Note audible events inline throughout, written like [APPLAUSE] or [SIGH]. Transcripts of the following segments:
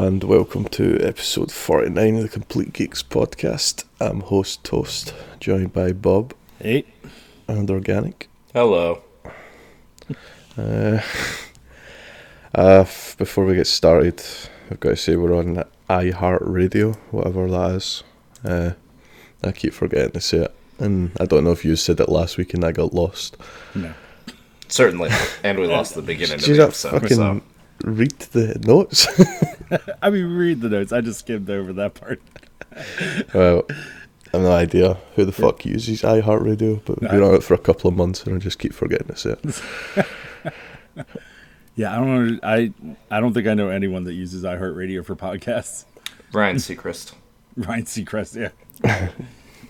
And welcome to episode 49 of the Complete Geeks podcast. I'm host Toast, joined by Bob Hey. and Organic. Hello. Uh, [LAUGHS] uh, before we get started, I've got to say we're on iHeartRadio, whatever that is. Uh, I keep forgetting to say it, and I don't know if you said it last week and I got lost. No. Certainly. And we lost the beginning of Did the episode. fucking So. read the notes? [LAUGHS] [LAUGHS] I mean, read the notes. I just skimmed over that part. [LAUGHS] well, I've no idea who the fuck uses iHeartRadio, but we've been on it for a couple of months and I just keep forgetting to say it. [LAUGHS] Yeah, I don't know. I I don't think I know anyone that uses iHeartRadio for podcasts. Ryan Seacrest. Ryan Seacrest, yeah.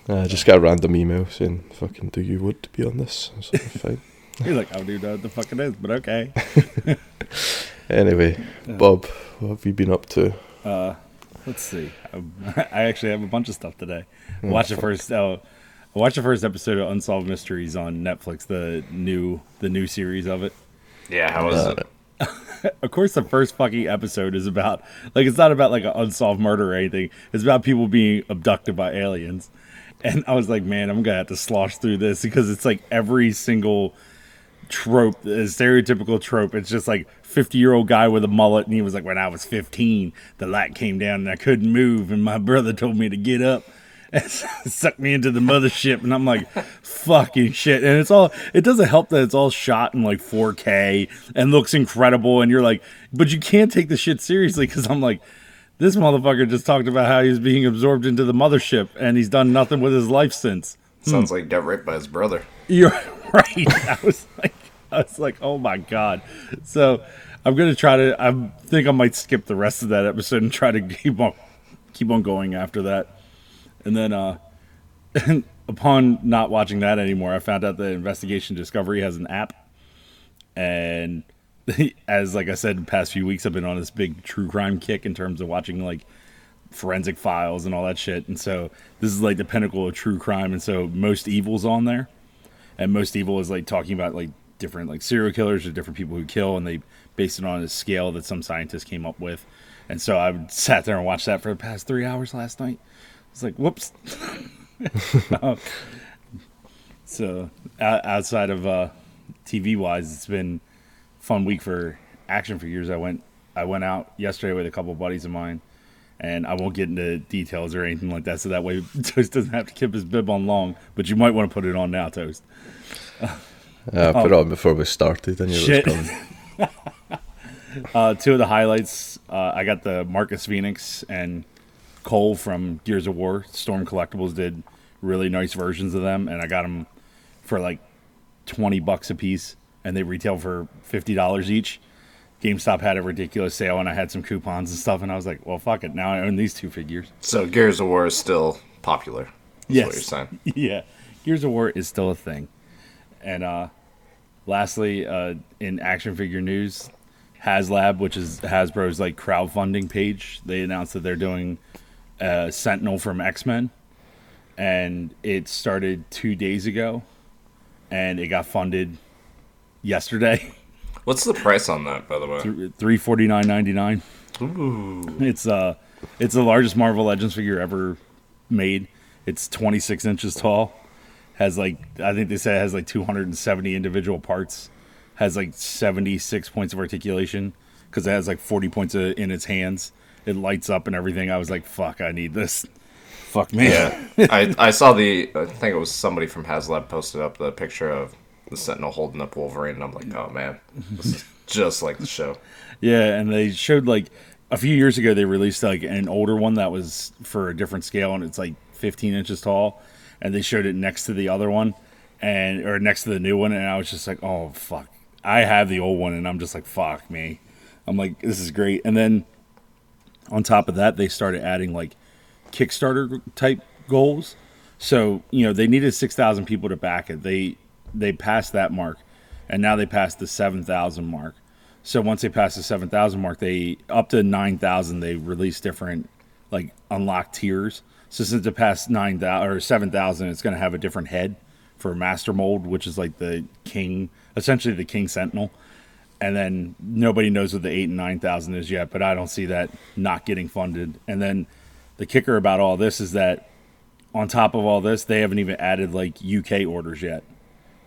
I just got a random email saying, fucking, do you want to be on this? I was like, fine. He's like, oh, I don't even know what the fuck it is, but okay. Anyway, Bob, what have you been up to? Uh, let's see. Um, [LAUGHS] I actually have a bunch of stuff today. I watched the first. Uh, I watched the first episode of Unsolved Mysteries on Netflix. The new the new series of it. Yeah, how was it? [LAUGHS] of course the first fucking episode is about like it's not about like an unsolved murder or anything it's about people being abducted by aliens and i was like man i'm gonna have to slosh through this because it's like every single trope the stereotypical trope. It's just like 50 year old guy with a mullet and he was like when i was 15 the light came down and i couldn't move and my [LAUGHS] brother told me to get up and [LAUGHS] sucked me into the mothership. And i'm like [LAUGHS] fucking shit. And it's all it doesn't help that it's all shot in like 4k and looks incredible and you're like but you can't take the shit seriously because i'm like this motherfucker just talked about how he's being absorbed into the mothership and he's done nothing with his life since. Sounds hmm. like he got raped by his brother. you're right. I was like, [LAUGHS] I was like, oh my god. So I'm gonna try to. I think I might skip the rest of that episode and try to [LAUGHS] keep on, keep on going after that. And then, uh, [LAUGHS] upon not watching that anymore, I found out that Investigation Discovery has an app, and as like I said, the past few weeks I've been on this big true crime kick in terms of watching like forensic files and all that shit. And so this is like the pinnacle of true crime. And so most evil's on there, and most evil is like talking about like different like serial killers or different people who kill, and they base it on a scale that some scientists came up with. And so I [LAUGHS] sat there and watched that for the past three hours last night. It's like whoops. [LAUGHS] Um, so outside of uh, TV wise, it's been fun week for action figures. I went I went out yesterday with a couple buddies of mine and I won't get into details or anything like that, so that way [LAUGHS] Toast doesn't have to keep his bib on long. But you might want to put it on now, Toast. Uh, I put it on before we started, and you Shit. was coming. [LAUGHS] Uh, two of the highlights, uh, I got the Marcus Phoenix and Cole from Gears of War. Storm Collectibles did really nice versions of them, and I got them for like twenty bucks a piece, and they retail for fifty dollars each. GameStop had a ridiculous sale, and I had some coupons and stuff, and I was like, "Well, fuck it! Now I own these two figures." So Gears of War is still popular. That's Yes. what you're saying. [LAUGHS] yeah, Gears of War is still a thing. And uh, lastly, uh, in action figure news, HasLab, which is Hasbro's like crowdfunding page, they announced that they're doing uh, Sentinel from X Men, and it started two days ago, and it got funded yesterday, [LAUGHS] What's the price on that, by the way? three forty nine ninety nine. Ooh. It's uh, it's the largest Marvel Legends figure ever made. It's 26 inches tall. Has like I think they said it has like 270 individual parts. Has like 76 points of articulation because it has like 40 points of, in its hands. It lights up and everything. I was like, fuck, I need this. [LAUGHS] Fuck me. Yeah. I, I saw the, I think it was somebody from HasLab posted up the picture of the Sentinel holding up Wolverine, and I'm like, oh man, this is just like the show. Yeah, and they showed like a few years ago they released like an older one that was for a different scale and it's like 15 inches tall, and they showed it next to the other one, and or next to the new one, and I was just like, oh fuck, I have the old one, and I'm just like, fuck me, I'm like, this is great, and then on top of that they started adding like Kickstarter type goals. So you know they needed six thousand people to back it. They they passed that mark, and now they passed the seven thousand mark. So once they passed the seven thousand mark, they up to nine thousand. They release different like unlock tiers. So since it passed nine thousand or seven thousand, it's going to have a different head for master mold, which is like the king, essentially the king sentinel. and then nobody knows what the eight and nine thousand is yet. But I don't see that not getting funded. And then the kicker about all this is that on top of all this, they haven't even added like UK orders yet.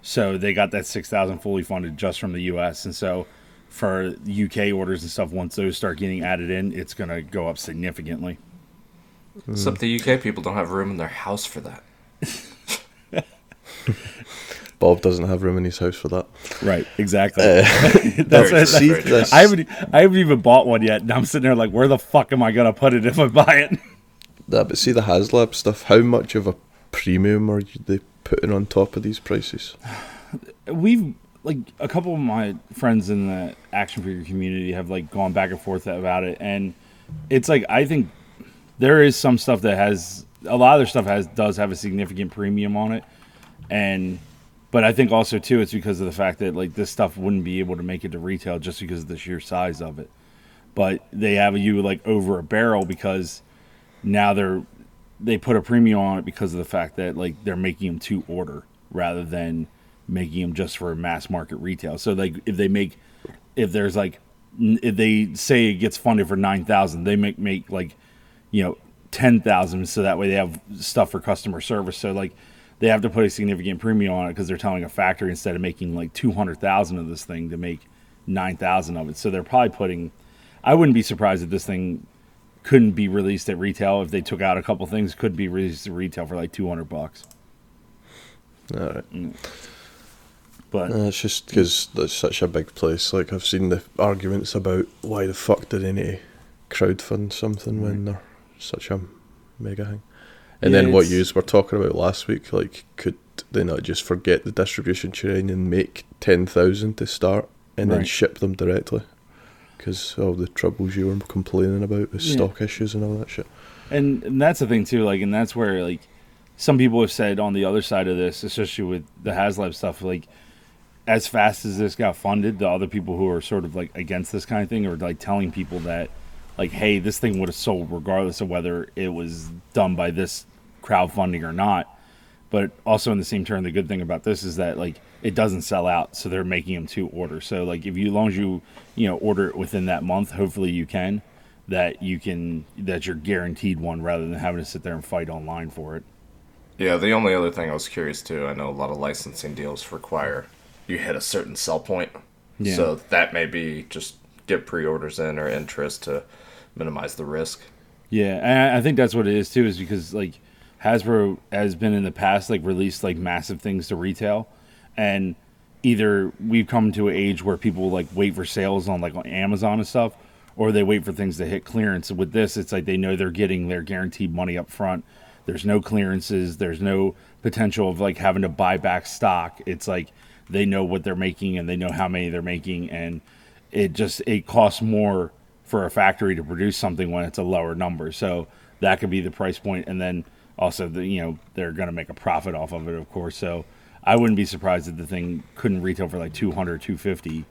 So they got that six thousand fully funded just from the US, and so for UK orders and stuff, once those start getting added in, it's gonna go up significantly. Mm. Except the UK people don't have room in their house for that. [LAUGHS] Bob doesn't have room in his house for that. Right, exactly. Uh, [LAUGHS] [LAUGHS] very that's, true, that's- see very true. this- I haven't I haven't even bought one yet, and I'm sitting there like, where the fuck am I gonna put it if I buy it? Yeah, but see the HasLab stuff. How much of a premium are they putting on top of these prices? [SIGHS] we've like a couple of my friends in the action figure community have like gone back and forth about it and it's like i think there is some stuff that has a lot of their stuff has does have a significant premium on it and but i think also too it's because of the fact that like this stuff wouldn't be able to make it to retail just because of the sheer size of it but they have you like over a barrel because now they're they put a premium on it because of the fact that like they're making them to order rather than making them just for mass market retail. So like if they make if there's like if they say it gets funded for 9,000, they make make like you know 10,000 so that way they have stuff for customer service. So like they have to put a significant premium on it because they're telling a factory instead of making like 200,000 of this thing to make 9,000 of it. So they're probably putting I wouldn't be surprised if this thing couldn't be released at retail if they took out a couple things could be released at retail for like 200 bucks. All right. But Uh, it's just because that's such a big place. Like I've seen the arguments about why the fuck did any crowdfund something when they're such a mega thing. And Yeah, then what you were talking about last week, like could they not just forget the distribution chain and make ten thousand to start and then ship them directly? Because all the troubles you were complaining about with Yeah. stock issues and all that shit. and, and that's the thing too like and that's where like some people have said on the other side of this especially with the haslab stuff like as fast as this got funded the other people who are sort of like against this kind of thing are like telling people that like hey this thing would have sold regardless of whether it was done by this crowdfunding or not but also in the same turn the good thing about this is that like it doesn't sell out so they're making them to order so like if you as long as you you know order it within that month hopefully you can that you can that you're guaranteed one rather than having to sit there and fight online for it Yeah, the only other thing I was curious too, I know a lot of licensing deals require you hit a certain sell point. Yeah. So that may be just get pre orders in or interest to minimize the risk. Yeah, and I- think that's what it is too, is because like Hasbro has been in the past like released like massive things to retail, and either we've come to an age where people like wait for sales on like on Amazon and stuff, or they wait for things to hit clearance. With this, it's like they know they're getting their guaranteed money up front. There's no clearances. There's no potential of like having to buy back stock. It's like they know what they're making and they know how many they're making, and it just it costs more for a factory to produce something when it's a lower number. So that could be the price point, and then also the you know they're going to make a profit off of it, of course. So I wouldn't be surprised if the thing couldn't retail for like 200, 250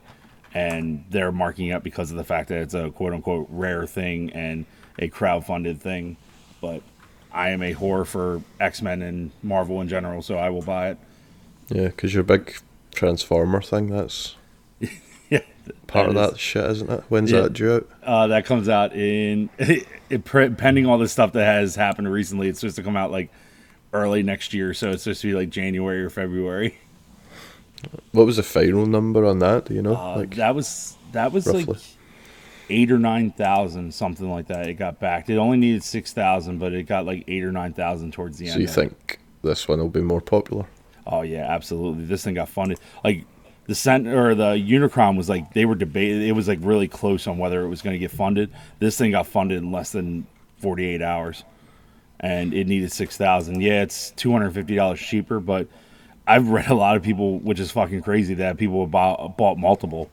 and they're marking up because of the fact that it's a quote unquote rare thing and a crowd-funded thing. But I am a whore for X Men and Marvel in general, so I will buy it. Yeah, because your big Transformer thing, that's [LAUGHS] Yeah, part of is- that shit, isn't it? When's Yeah. that due out? Uh, that comes out in [LAUGHS] it, pending all the stuff that has happened recently. It's supposed to come out like early next year, so it's supposed to be like January or February. What was the final number on that? Do you know? Uh, like, that was that was roughly. like eight or nine thousand, something like that. It got backed. It only needed six thousand, but it got like eight or nine thousand towards the so end. So you think this one will be more popular? Oh yeah, absolutely. This thing got funded. Like the cent or the Unicron was like they were debating. It was like really close on whether it was going to get funded. This thing got funded in less than forty eight hours, and it needed six thousand. Yeah, it's two hundred fifty dollars cheaper, but I've read a lot of people, which is fucking crazy, that people bought, bought multiple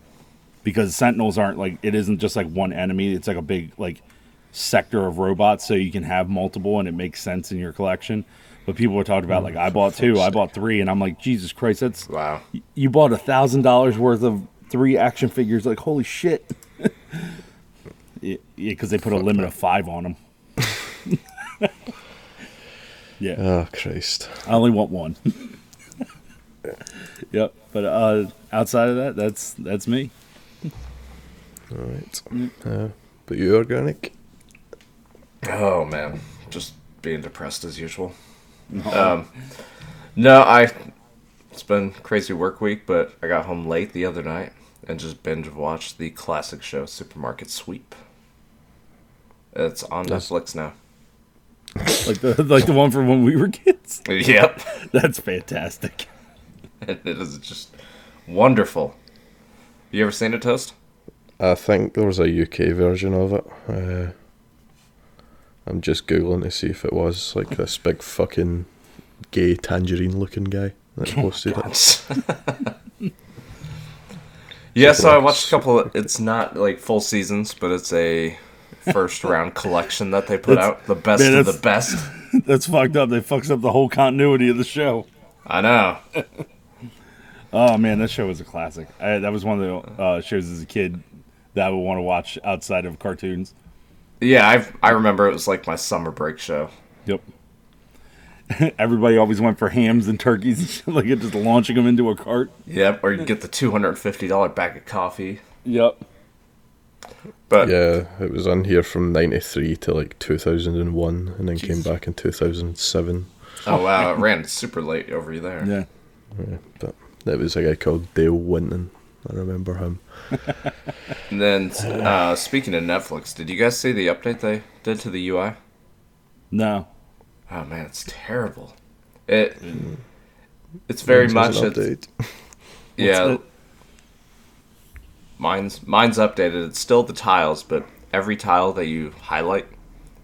because Sentinels aren't like it isn't just like one enemy. It's like a big like sector of robots, so you can have multiple and it makes sense in your collection. But people were talking about like I bought two, I bought three, and I'm like Jesus Christ, that's Wow. you bought a thousand dollars worth of three action figures. Like holy shit. [LAUGHS] yeah, because they put a limit of five on them. [LAUGHS] yeah, Oh Christ! I only want one. [LAUGHS] yep, but uh, outside of that, that's that's me. All right. Uh, but you, organic? Oh man, just being depressed as usual. [LAUGHS] Um, no, I. It's been crazy work week, but I got home late the other night and just binge watched the classic show Supermarket Sweep. It's on Yes. Netflix now. [LAUGHS] like the like the one from when we were kids. [LAUGHS] Yep, That's fantastic. it is just wonderful. You ever seen it, Toast? I think there was a UK version of it. Uh, I'm just googling to see if it was like this big fucking gay tangerine looking guy that posted it. [LAUGHS] yeah, so I watched a couple. Of, it's not like full seasons, but it's a first round collection that they put That's- out. The best man, of the best. [LAUGHS] That's fucked up. They fucks up the whole continuity of the show. I know. [LAUGHS] Oh man, that show was a classic. I, that was one of the uh, shows as a kid that I would want to watch outside of cartoons. Yeah, I I remember it was like my summer break show. Yep. [LAUGHS] Everybody always went for hams and turkeys, and shit, [LAUGHS] like it, just launching them into a cart. Yep, or you get the two hundred and fifty dollar bag of coffee. Yep. But Yeah, it was on here from 93 to like 2001 and then came back in 2007. oh wow, it ran super late over there. Yeah. Yeah, but there was a guy called Dale Winton. I remember him. [LAUGHS] And then uh, speaking of Netflix, did you guys see the update they did to the UI? No. Oh man, it's terrible. It it's very Mine's much an it's, update. [LAUGHS] yeah. the- Mine's mine's updated. It's still the tiles, but every tile that you highlight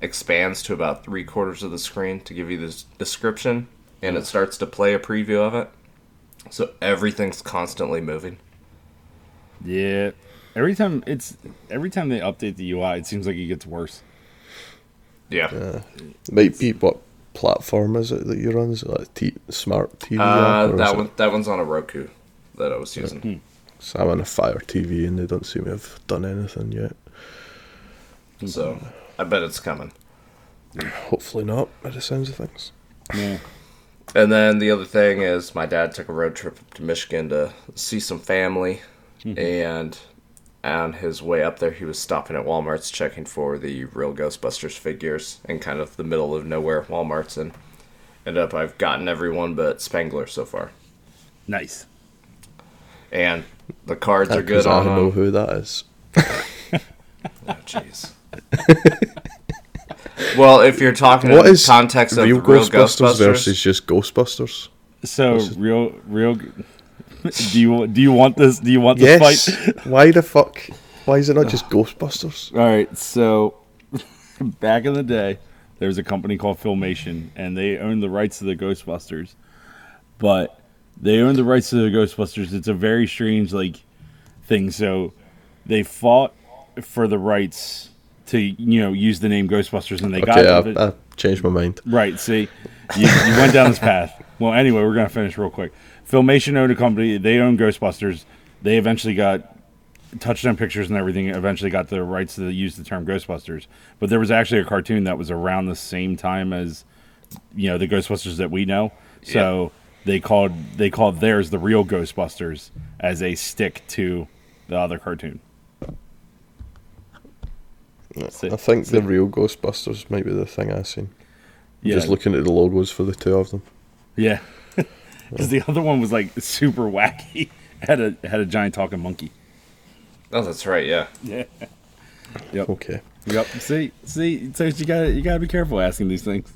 expands to about three quarters of the screen to give you this description, and it starts to play a preview of it. So everything's constantly moving. Yeah. Every time it's every time they update the UI, it seems like it gets worse. Yeah. Might be what platform is it that you're on? Is it like t- smart TV? Uh, app, or that it- one that one's on a Roku that I was using. So I'm on a Fire TV and they don't seem to have done anything yet. So I bet it's coming. Hopefully not, by the sounds of things. Yeah. And then the other thing is my dad took a road trip up to Michigan to see some family, Mm-hmm. and on his way up there, he was stopping at Walmart's checking for the real Ghostbusters figures in kind of the middle of nowhere Walmart's, and ended up I've gotten everyone but Spengler so far, Nice. and the cards are Because good I on know them. who that is. [LAUGHS] Oh, jeez. well, if you're talking What in is context of real, real Ghostbusters, Ghostbusters, versus just Ghostbusters? So real real [LAUGHS] do you do you want this do you want this Yes. fight? Why the fuck? Why is it not just [SIGHS] Ghostbusters? All right, so [LAUGHS] back in the day, there was a company called Filmation, and they owned the rights to the Ghostbusters. But they owned the rights to the Ghostbusters. It's a very strange like thing. So they fought for the rights to you know use the name Ghostbusters, and they got Okay, it. I, I changed my mind. Right. See, you, you went down this path. Well, anyway, we're gonna finish real quick. Filmation owned a company. They own Ghostbusters. They eventually got Touchdown Pictures and everything. Eventually got the rights to use the term Ghostbusters. But there was actually a cartoon that was around the same time as you know the Ghostbusters that we know. So they called they called theirs the real Ghostbusters as a stick to the other cartoon. I think the real Ghostbusters might be the thing I've seen. yeah, Just looking at the logos for the two of them. Yeah, because the other one was like super wacky. [LAUGHS] had a had a giant talking monkey. oh, that's right, yeah. Yeah. Yep. Okay. Yep. See, see, so you got to you got to be careful asking these things.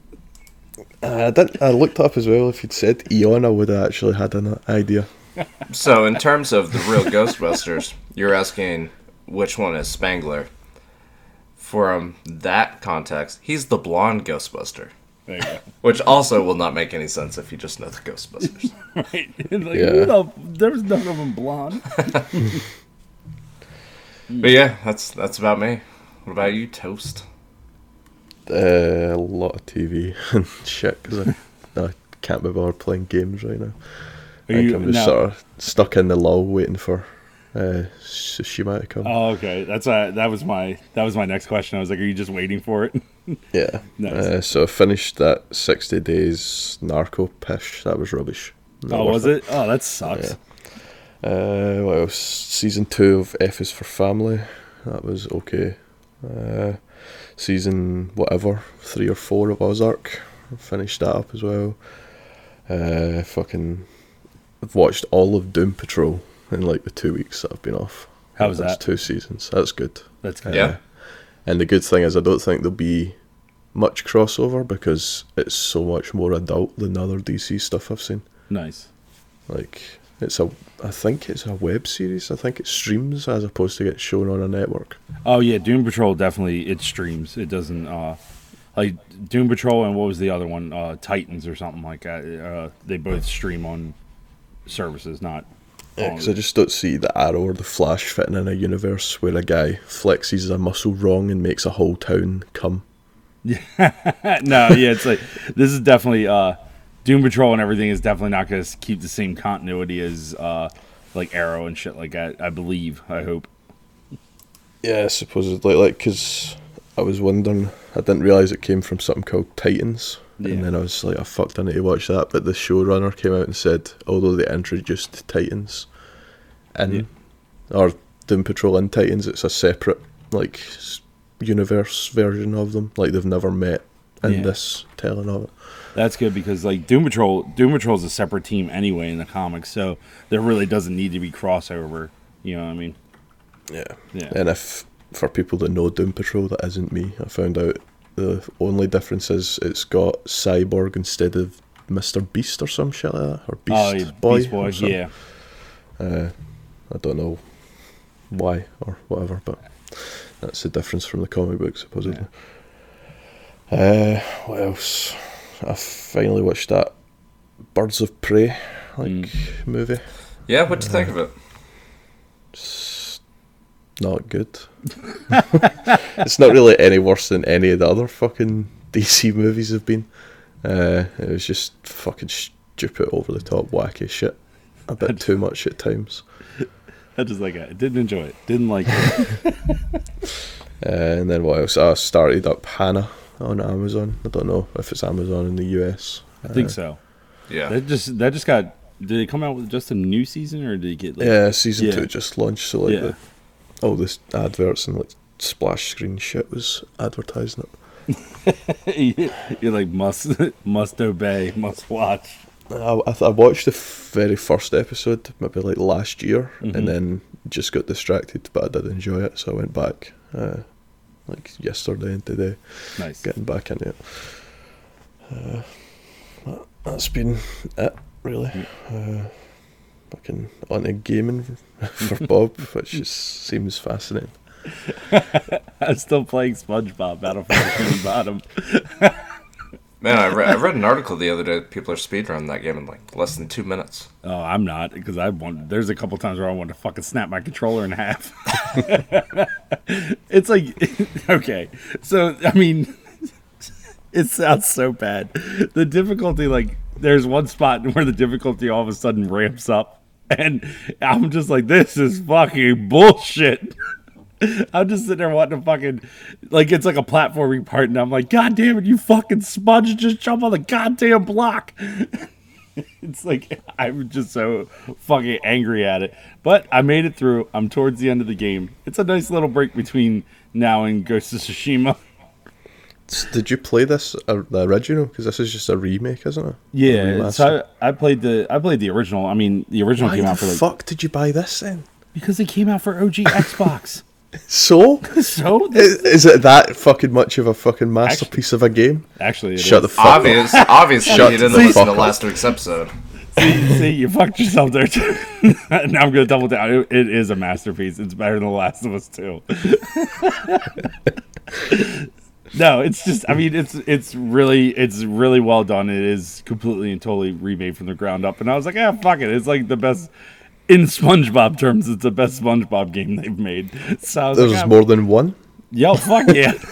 Uh, I did. I looked up as well. If you'd said Egon, I would have actually had an idea. [LAUGHS] So, in terms of the real Ghostbusters, [LAUGHS] you're asking which one is Spengler. From that context, he's the blonde Ghostbuster, There you go. [LAUGHS] which also will not make any sense if you just know the Ghostbusters. [LAUGHS] right. [LAUGHS] like, Yeah. who the- there none of them blonde. but yeah, that's that's about me. What about you, Toast? Uh, a lot of TV and shit because I, I can't be bothered playing games right now. Are I think you- I'm just now- sort of stuck in the lull waiting for uh, Tsushima to come. Oh, okay. That's uh, that was my that was my next question. I was like, are you just waiting for it? [LAUGHS] yeah. Nice. Uh, so I finished that 60 days narco pish. That was rubbish. Not oh, was it? Oh, that sucks. Yeah. Uh, else? Season two of F is for Family That was okay. Uh, season whatever three or four of Ozark. I finished that up as well. Uh, fucking, I've watched all of Doom Patrol in like the two weeks that I've been off. How was That's that? Two seasons. That's good. That's good. Yeah. And the good thing is, I don't think there'll be much crossover because it's so much more adult than other DC stuff I've seen. Nice. Like it's a, I think it's a web series. I think it streams as opposed to get shown on a network. Oh yeah, Doom Patrol definitely it streams. It doesn't uh like Doom Patrol and what was the other one? Uh Titans or something like that. Uh they both stream on services, not Yeah, because I just don't see the Arrow or the Flash fitting in a universe where a guy flexes a muscle wrong and makes a whole town come. Yeah, [LAUGHS] no, yeah, it's like this is definitely uh Doom Patrol and everything is definitely not going to keep the same continuity as uh like Arrow and shit like that. I believe. I hope. Yeah, supposedly, like, because I was wondering, I didn't realize it came from something called Titans. Yeah. And then I was like, I fucked, I need to watch that. But the showrunner came out and said, although they introduced Titans in, Yeah. or Doom Patrol in Titans, it's a separate, like, universe version of them. Like, they've never met in Yeah. this telling of it. That's good because like Doom Patrol, Doom Patrol is a separate team anyway in the comics, so there really doesn't need to be crossover. You know what I mean? Yeah. Yeah. And if, for people that know Doom Patrol, that isn't me, I found out the only difference is it's got Cyborg instead of Mr. Beast or some shit like that. Or Beast oh, yeah, Boy. Beast Boy, yeah. Uh, I don't know why or whatever, but that's the difference from the comic book, supposedly. Uh, what else? I finally watched that Birds of Prey like Mm. movie. Yeah, what do you think of it? It's not good. [LAUGHS] it's not really any worse than any of the other fucking DC movies have been. Uh, it was just fucking stupid, over the top, wacky shit. A bit [LAUGHS] too much at times. I [LAUGHS] just like it. Didn't enjoy it. Didn't like it. [LAUGHS] Uh, and then what else? I started up Hannah on Amazon. I don't know if it's Amazon in the US. I think so. Yeah. That just that just got. Did it come out with just a new season or did it get like? Yeah, season Yeah. two just launched, so like Yeah. the, all this adverts and like splash screen shit was advertising it. [LAUGHS] You're like must must obey, must watch. I, I, watched the very first episode maybe like last year, Mhm. and then just got distracted. But I did enjoy it, so I went back uh, like yesterday and today, Nice. getting back into it. Uh, that, that's been it, really. Uh, fucking onto gaming [LAUGHS] for Bob, which just seems fascinating. [LAUGHS] I'm still playing SpongeBob Battle for Bikini Bottom. Man, I, re- I read an article the other day. People are speedrunning that game in like less than two minutes. Oh, I'm not because I want. There's a couple times where I want to fucking snap my controller in half. [LAUGHS] it's like, [LAUGHS] okay, so I mean, [LAUGHS] it sounds so bad. The difficulty, like, there's one spot where the difficulty all of a sudden ramps up, and I'm just like, this is fucking bullshit. [LAUGHS] I'm just sitting there wanting to fucking like it's like a platforming part, and I'm like, God damn it, you fucking sponge, just jump on the goddamn block. [LAUGHS] it's like I'm just so fucking angry at it. But I made it through. I'm towards the end of the game. It's a nice little break between now and Ghost of Tsushima. [LAUGHS] Did you play this uh, the original? Because this is just a remake, isn't it? Yeah, so I, I played the I played the original. I mean, the original Why came the out for like fuck did you buy this then? because it came out for OG Xbox. So [LAUGHS] so is, is it that fucking much of a fucking masterpiece of a game? actually, it Shut the is. fuck up. Obvious, obviously, Shut you the didn't listen fuck to up. last week's episode. see, see, you fucked yourself there. Too. [LAUGHS] now I'm gonna double down. It, it is a masterpiece. It's better than The Last of Us Two. [LAUGHS] no, it's just. I mean, it's it's really it's really well done. It is completely and totally remade from the ground up. And I was like, ah, fuck it. It's like the best. In SpongeBob terms, it's the best SpongeBob game they've made. So was There's like, ah, more than one. Yo, fuck yeah. [LAUGHS]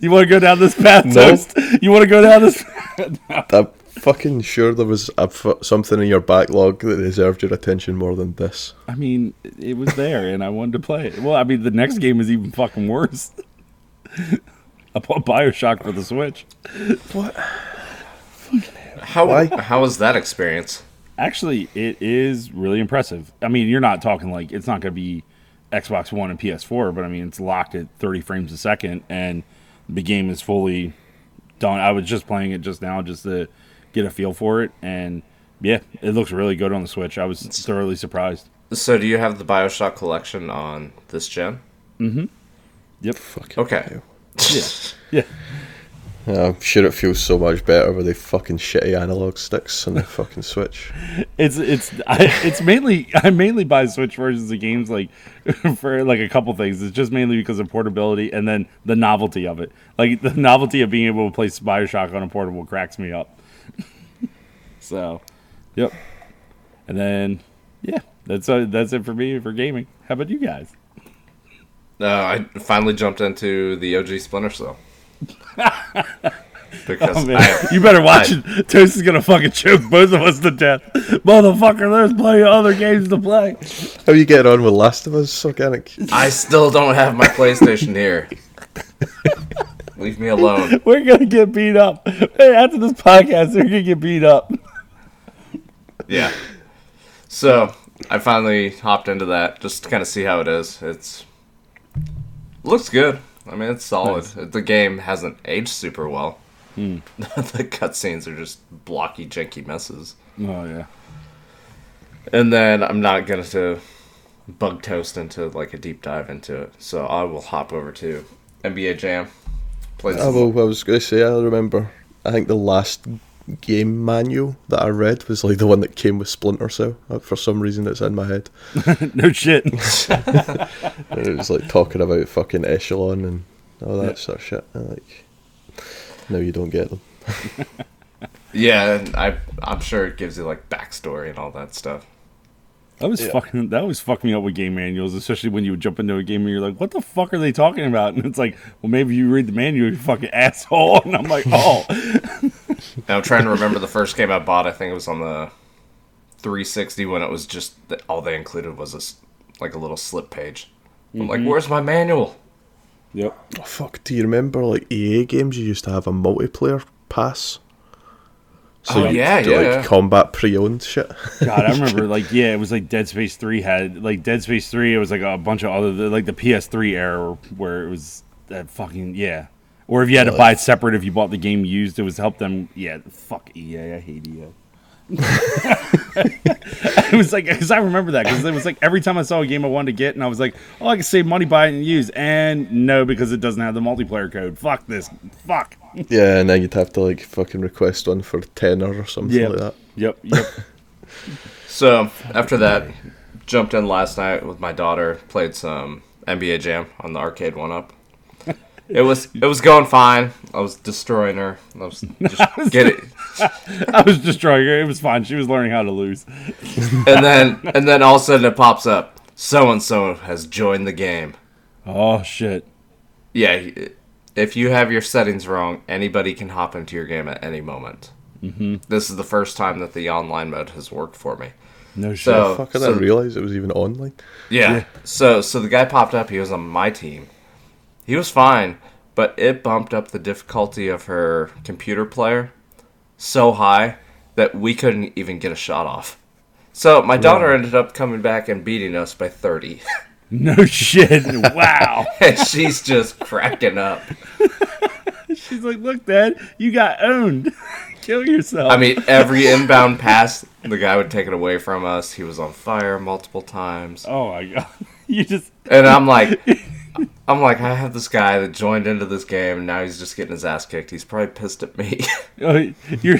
you want to go down this path, No. Toast? You want to go down this I'm [LAUGHS] fucking sure there was a f- something in your backlog that deserved your attention more than this. I mean, it was there, and I wanted to play it. Well, I mean, the next game is even fucking worse. [LAUGHS] I bought Bioshock for the Switch. What? [SIGHS] How Why? how was that experience? Actually, it is really impressive. I mean, you're not talking like it's not going to be Xbox One and PS4, but I mean it's locked at 30 frames a second, and the game is fully done. I was just playing it just now just to get a feel for it, and yeah, it looks really good on the Switch. I was thoroughly surprised. So, do you have the Bioshock collection on this gen? Mm hmm. Yep. Fucking Okay. Yeah. Yeah. Yeah, I'm sure it feels so much better with the fucking shitty analog sticks and the [LAUGHS] fucking Switch. It's it's I, it's mainly I mainly buy Switch versions of games like [LAUGHS] for like a couple things. It's just mainly because of portability and then the novelty of it. Like the novelty of being able to play Bioshock on a portable cracks me up. [LAUGHS] so, yep. And then yeah, that's uh, that's it for me for gaming. How about you guys? No, I finally jumped into the OG Splinter Cell. Because Oh, man. I, you better watch it. Toast is gonna fucking choke both of us to death, motherfucker. There's plenty of other games to play. How you getting on with Last of Us, Organic? I still don't have my PlayStation here. Leave me alone. We're gonna get beat up. Hey, after this podcast, we're gonna get beat up. Yeah. So I finally hopped into that just to kind of see how it is. It's looks good. I mean, it's solid. The game hasn't aged super well. Hmm. [LAUGHS] the cutscenes are just blocky, janky messes. Oh yeah. And then I'm not gonna to bug toast into like a deep dive into it. So I will hop over to NBA Jam. Play Oh, well, I was going to say, I remember, I think the last game manual that I read was like the one that came with Splinter Cell. Uh, For some reason, it's in my head. [LAUGHS] no shit. [LAUGHS] It was like talking about fucking Echelon and all that Yeah. sort of shit. And, like, no, you don't get them. [LAUGHS] Yeah, I I'm sure it gives you like backstory and all that stuff. That was fucking. That always fucked me up with game manuals, especially when you would jump into a game and you're like, "What the fuck are they talking about?" And it's like, "Well, maybe you read the manual, you fucking asshole." And I'm like, "Oh, And I'm trying to remember the first game I bought. I think it was on the 360 when it was just that all they included was a s like a little slip page. I'm like, mm-hmm. where's my manual? yep." Oh, fuck, do you remember like EA games? You used to have a multiplayer pass. Oh, you yeah, could do, yeah. Like combat pre-owned shit. God, I [LAUGHS] remember like yeah, it was like Dead Space Three had like Dead Space Three. It was like a bunch of other like the PS3 era where it was that fucking yeah. Or if you had to buy it separate, if you bought the game used, it was help them. Yeah, fuck EA. I hate EA. [LAUGHS] [LAUGHS] it was like because I remember that because it was like every time I saw a game I wanted to get and I was like, oh, I can save money buy it and use, and no because it doesn't have the multiplayer code. Fuck this. Fuck. yeah, and then you'd have to like fucking request one for tenner or something Yeah. like that. Yep. Yep. [LAUGHS] So after that, jumped in last night with my daughter. Played some NBA Jam on the Arcade1Up. It was it was going fine. I was destroying her. I was [LAUGHS] just get it. [LAUGHS] I was destroying her. It was fine. She was learning how to lose. [LAUGHS] And then and then all of a sudden it pops up. So and so has joined the game. Oh shit. Yeah, if you have your settings wrong, anybody can hop into your game at any moment. Mm-hmm. This is the first time that the online mode has worked for me. No shit. So, Fuck, I so didn't realise it was even online. yeah. So so the guy popped up. He was on my team. He was fine, but it bumped up the difficulty of her computer player so high that we couldn't even get a shot off. So my daughter ended up coming back and beating us by thirty. [LAUGHS] No shit. Wow. [LAUGHS] and she's just cracking up. [LAUGHS] She's like, look, Dad, you got owned. Kill yourself. I mean, every inbound pass, the guy would take it away from us. He was on fire multiple times. oh my god. You just And I'm like, I'm like, I have this guy that joined into this game, and now he's just getting his ass kicked. He's probably pissed at me. [LAUGHS] uh, your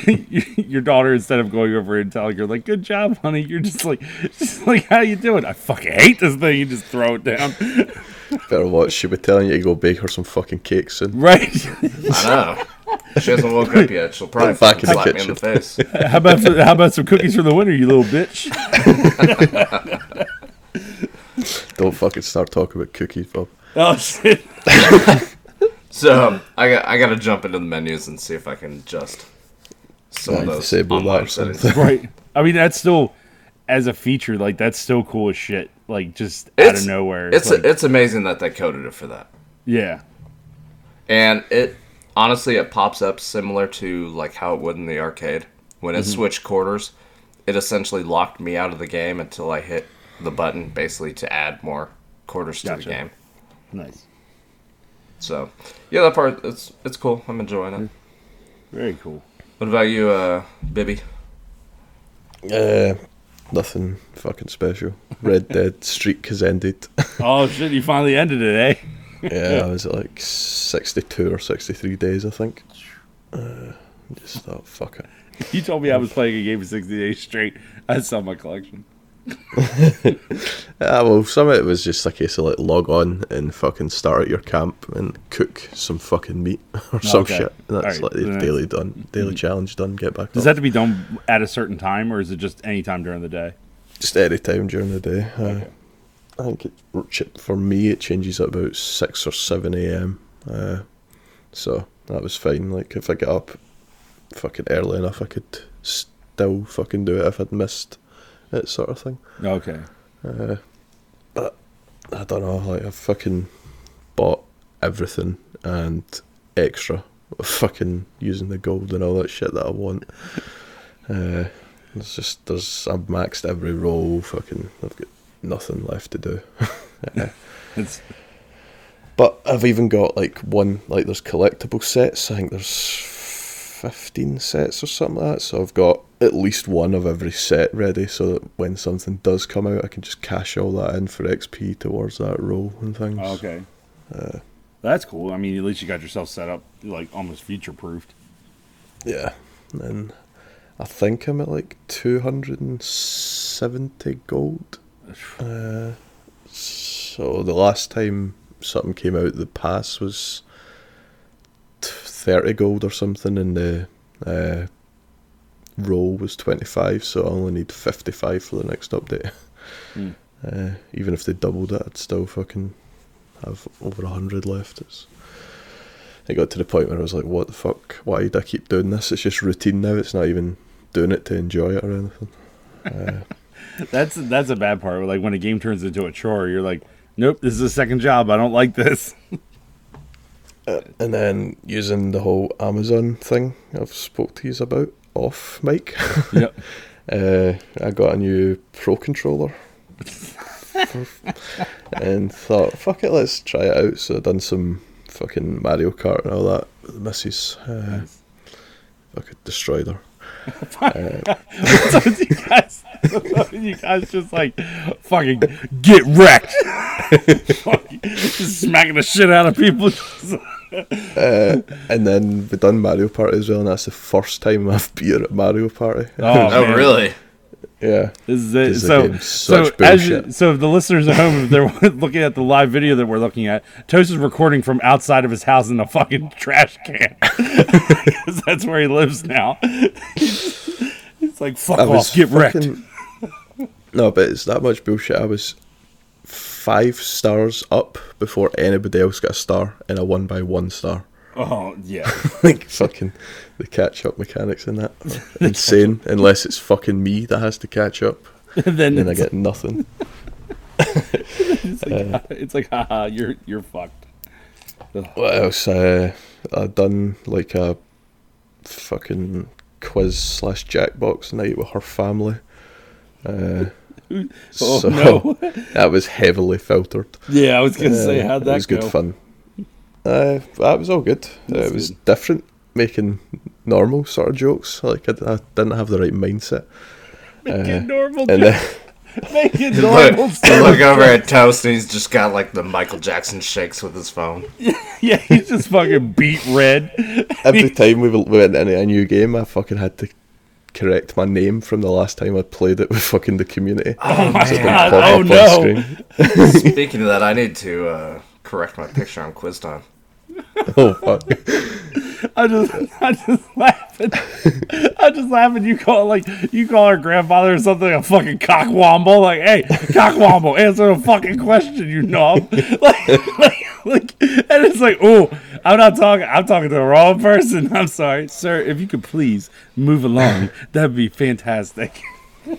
your daughter instead of going over and telling her like, good job, honey, you're just like, just like, how you doing? I fucking hate this thing. You just throw it down. [LAUGHS] Better watch. She'll be telling you to go bake her some fucking cakes soon. right. I know. She hasn't woke up yet. She'll probably Back fucking in the slap me in the face. [LAUGHS] how about how about some cookies for the winter, you little bitch? Don't fucking start talking about cookies, Bob. Oh shit. [LAUGHS] So um, I got I got to jump into the menus and see if I can adjust some of Right, those disable that online or settings. something. Right. I mean, that's still as a feature, like that's still cool as shit. Like just out of nowhere. It's like, it's amazing that they coded it for that. yeah. And it honestly it pops up similar to like how it would in the arcade. When it switched quarters, it essentially locked me out of the game until I hit the button basically to add more quarters to the game. Nice. So, yeah, that part it's it's cool. I'm enjoying it. Very cool. What about you, uh, Bibby? Uh, nothing fucking special. Red [LAUGHS] Dead streak has ended. [LAUGHS] Oh shit! You finally ended it, eh? yeah, I [LAUGHS] was at like 62 or 63 days, I think. Uh, just thought, fuck it. You told me I was playing a game for sixty days straight. I saw my collection. Yeah, [LAUGHS] well, some of it was just a case of like log on and fucking start at your camp and cook some fucking meat [LAUGHS] or some Okay. shit. And that's Alright, like the daily done, daily challenge done. Get back. Does up. that have to be done at a certain time, or is it just any time during the day? just any time during the day. Uh, I think it, for me it changes at about six or seven a.m. Uh, so that was fine. Like if I get up fucking early enough, I could still fucking do it if I'd missed it, sort of thing. Okay. Uh, but I don't know. Like I fucking bought everything and extra, fucking using the gold and all that shit that I want. Uh, it's just there's I've maxed every role. Fucking I've got nothing left to do. [LAUGHS] Uh, [LAUGHS] It's but I've even got like one like there's collectible sets. I think there's fifteen sets or something like that. So I've got at least one of every set ready, so that when something does come out, I can just cash all that in for XP towards that roll and things. okay. That's cool. I mean, at least you got yourself set up like almost future proofed. Yeah, and I think I'm at like two hundred and seventy gold. [SIGHS] Uh, so the last time something came out, the pass was thirty gold or something, and the uh, roll was twenty five. So I only need fifty five for the next update. Hmm. [LAUGHS] Uh, even if they doubled it, I'd still fucking have over a hundred left. It's it got to the point where I was like, "What the fuck? Why do I keep doing this? It's just routine now. It's not even doing it to enjoy it or anything." Uh, [LAUGHS] That's that's a bad part. Like when a game turns into a chore, you're like, nope, this is a second job. I don't like this. [LAUGHS] Uh, and then using the whole Amazon thing I've spoke to you about off mic, [LAUGHS] yep. uh, I got a new Pro controller, [LAUGHS] and thought, "Fuck it, let's try it out." So I've done some fucking Mario Kart and all that with the missus. Uh, fucking destroyed her. So you guys, [LAUGHS] you guys just like fucking get wrecked, just smacking the shit out of people. Uh, and then we done Mario Party as well, and that's the first time I've beat her at Mario Party. Oh, Oh, really? Yeah. This is it. This So, so, as you, so if the listeners at home, if they're [LAUGHS] looking at the live video that we're looking at, Toast is recording from outside of his house in a fucking [LAUGHS] trash can. [LAUGHS] 'Cause that's where he lives now. it's like, fuck I off, get wrecked. No, but it's that much bullshit. I was five stars up before anybody else got a star, and I won by one star. Oh, yeah. [LAUGHS] like fucking the catch up mechanics in that [LAUGHS] insane. Unless it's fucking me that has to catch up, [LAUGHS] and then then I get nothing. it's like, it's like, haha, you're, you're fucked. What else? Uh, I done like a fucking quiz slash jackbox night with her family. Uh, Oh, so no. that was heavily filtered. Yeah, I was going to say, Uh, how'd it that was go? good fun. Uh, that was all good. Uh, it was good. different, making normal sort of jokes. Like I, I didn't have the right mindset. Make Uh, normal, and Jack. then [LAUGHS] Make it Look, normal. look over at Toast and he's just got like the Michael Jackson shakes with his phone. [LAUGHS] yeah, he's just fucking beet red. [LAUGHS] every time we we went in a new game, I fucking had to correct my name from the last time I played it with fucking the community. Oh my So god! Oh no! Speaking of that, I need to uh, correct my picture on quiz time. [LAUGHS] Oh fuck! I just, I just laughing. I just laughing. You call like you call her grandfather or something a fucking cockwomble. Like, hey, cockwomble, answer the fucking question, you knob. [LAUGHS] Like, like, like, and it's like, oh, I'm not talking. I'm talking to the wrong person. I'm sorry, sir. If you could please move along, that'd be fantastic. [LAUGHS]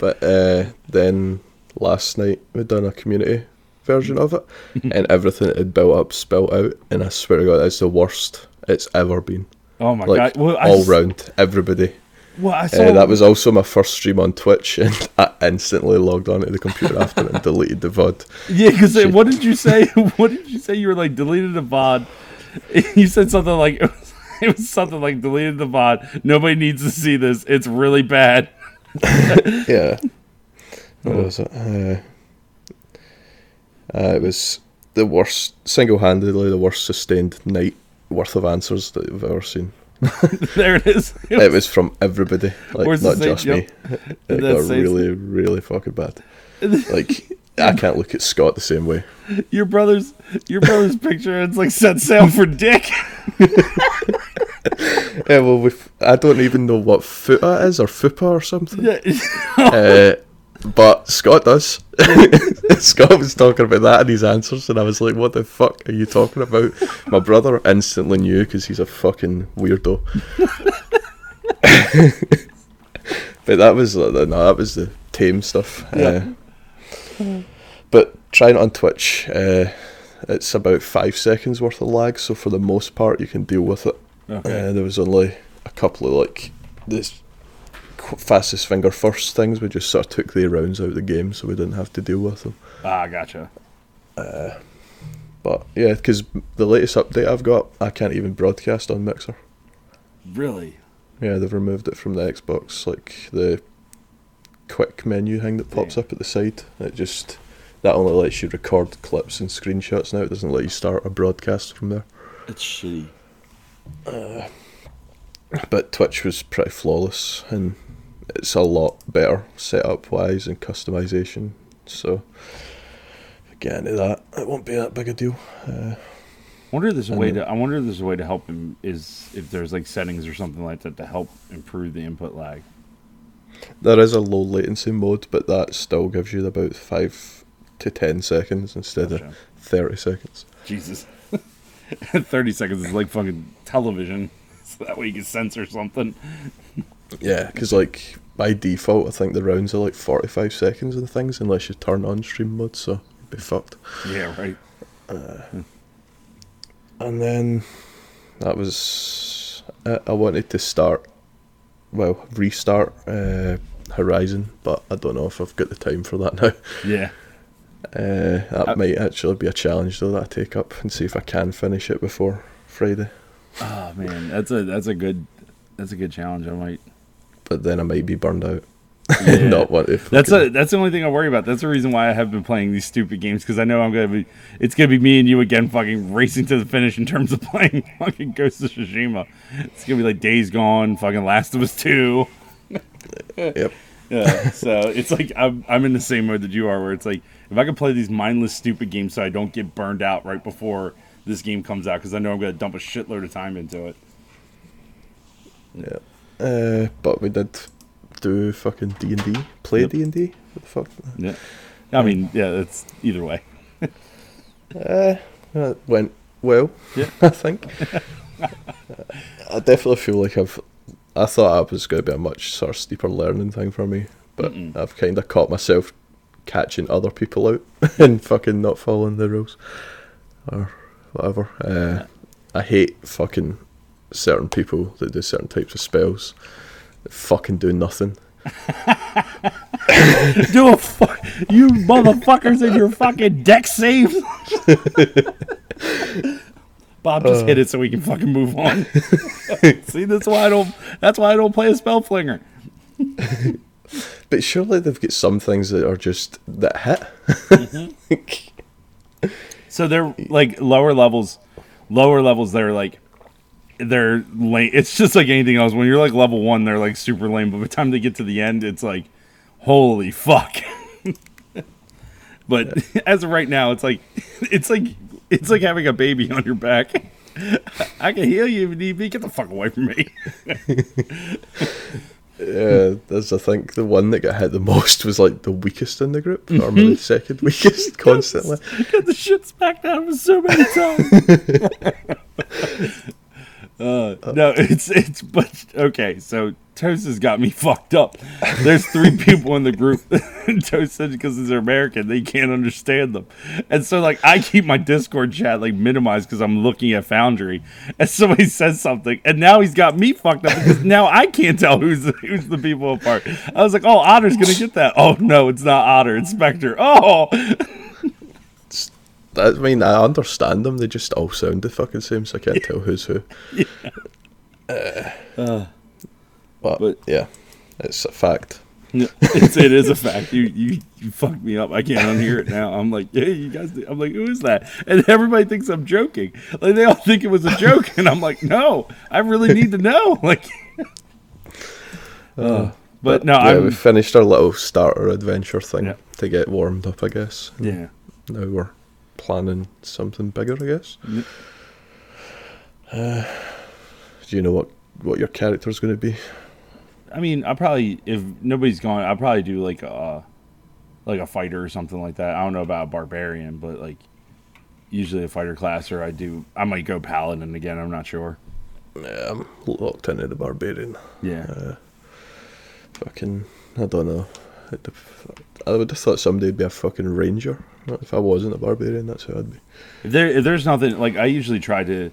But uh, then last night we done a community version of it, [LAUGHS] and everything it had built up spilt out, and I swear to God, it's the worst it's ever been. Oh my Like god! Well, all round, everybody. Well, I saw Uh, that was also my first stream on Twitch, [LAUGHS] and I instantly logged onto the computer [LAUGHS] after and deleted the VOD. Yeah, because what did you say? What did you say? You were like deleted the VOD. You said something like it was, it was something like deleted the VOD. Nobody needs to see this. It's really bad. Yeah. What was it? Uh, uh, it was the worst, single handedly, the worst sustained night worth of answers that you've ever seen. [LAUGHS] There it is. It was- [LAUGHS] It was from everybody, like not just me. [LAUGHS] It got really, really fucking bad. Like I can't look at Scott the same way. your brother's your brother's picture. It's like set sail for Dick. Yeah, well, I don't even know what futa is or fupa or something. Yeah. Uh, but Scott does. [LAUGHS] Scott was talking about that in his answers, and I was like, "What the fuck are you talking about?" My brother instantly knew because he's a fucking weirdo. [LAUGHS] but that was uh, no, that was the tame stuff. Yeah. Uh, but trying it on Twitch, uh, it's about five seconds worth of lag, so for the most part, you can deal with it. Okay. Uh, there was only a couple of like this fastest finger first things. We just sort of took the rounds out of the game, so we didn't have to deal with them. ah, gotcha. But yeah, because the latest update I've got, I can't even broadcast on Mixer. Really? Yeah, they've removed it from the Xbox, like the quick menu thing that pops Yeah. up at the side. It just that only lets you record clips and screenshots now. It doesn't let you start a broadcast from there. It's shitty. But Twitch was pretty flawless, and it's a lot better setup wise and customization. So, get into that, it won't be that big a deal. Uh, I wonder if there's a way to. I wonder if there's a way to help him. Is if there's like settings or something like that to help improve the input lag. there is a low latency mode, but that still gives you about five to ten seconds instead Gotcha. of thirty seconds. Jesus. [LAUGHS] Thirty seconds is like fucking television. [LAUGHS] So that way you can censor something. [LAUGHS] Yeah, because like by default, I think the rounds are like forty-five seconds and things, unless you turn on stream mode, so you'd be fucked. Yeah, right. And then that was I I wanted to start, well, restart uh, Horizon, but I don't know if I've got the time for that [LAUGHS] now. Yeah. Uh, that Uh, might actually be a challenge though that I take up and see if I can finish it before Friday. Oh man, that's a that's a good that's a good challenge. I might. But then I might be burned out. [LAUGHS] Yeah. Not what if That's a that's the only thing I worry about. That's the reason why I have been playing these stupid games because I know I'm gonna be. It's gonna be me and you again, fucking racing to the finish in terms of [LAUGHS] playing fucking Ghost of Tsushima. It's gonna be like Days Gone, fucking Last of Us Two. [LAUGHS] Yep. Yeah, so it's like I'm I'm in the same mode that you are, where it's like if I can play these mindless, stupid games, so I don't get burned out right before this game comes out, because I know I'm gonna dump a shitload of time into it. Yeah. Uh, but we did do fucking D and D. Play D and D. Fuck? Yeah, I mean, yeah, it's either way. Uh, it went well. Yeah. [LAUGHS] I think. I definitely feel like I've. I thought it was going to be a much sort of steeper learning thing for me, but Mm-mm. I've kind of caught myself catching other people out [LAUGHS] and fucking not following the rules or whatever. Uh, I hate fucking certain people that do certain types of spells that fucking do nothing. [LAUGHS] Do a fuck, you motherfuckers in your fucking dex saves. [LAUGHS] Bob just hit it so we can fucking move on. [LAUGHS] See, that's why I don't. That's why I don't play a spell flinger. But surely they've got some things that are just that hit. Mm-hmm. So they're like lower levels, lower levels. They're like they're lame. It's just like anything else. When you're like level one, they're like super lame. But by the time they get to the end, it's like holy fuck. [LAUGHS] but [LAUGHS] as of right now, it's like [LAUGHS] it's like it's like having a baby on your back. I can heal you if you need me. Get the fuck away from me. Yeah, there's I think the one that got hit the most was like the weakest in the group, or maybe mm-hmm. second weakest constantly. Got the shit smacked out of him so many times. Uh, no, [LAUGHS] it's it's but okay. So Toast has got me [LAUGHS] fucked up. There's three [LAUGHS] people in the group. Toast said because they're American, they can't understand them, and so like I keep my Discord chat like minimized because I'm looking at Foundry, and somebody says something, and now he's got me fucked up because now I can't tell who's the, who's the people apart. I was like, oh, Otter's gonna get that. Oh no, it's not Otter, it's Spectre. Oh, I mean, I understand them. They just all sound the fucking same, so I can't tell who's who. [LAUGHS] Uh, but, but- yeah, it's a fact. No, it's, it is a fact. You you you fucked me up. I can't unhear it now. I'm like, yeah, you guys. do-" I'm like, who is that? And everybody thinks I'm joking. Like they all think it was a joke, and I'm like, no, I really need to know. [LAUGHS] Like, uh, but no, yeah, we I'm finished our little starter adventure thing Yeah. to get warmed up, I guess. yeah. Now we're planning something bigger, I guess. Uh, do you know what what your character's going to be? I mean, I probably if nobody's gone, I'll probably do like a like a fighter or something like that. I don't know about a barbarian, but like usually a fighter class, or I do. I might go paladin again. I'm not sure. Yeah, I'm locked into the barbarian. Yeah. Fucking, I don't know. I would have thought somebody would be a fucking ranger. If I wasn't a barbarian, that's who I'd be. If there, if there's nothing like I usually try to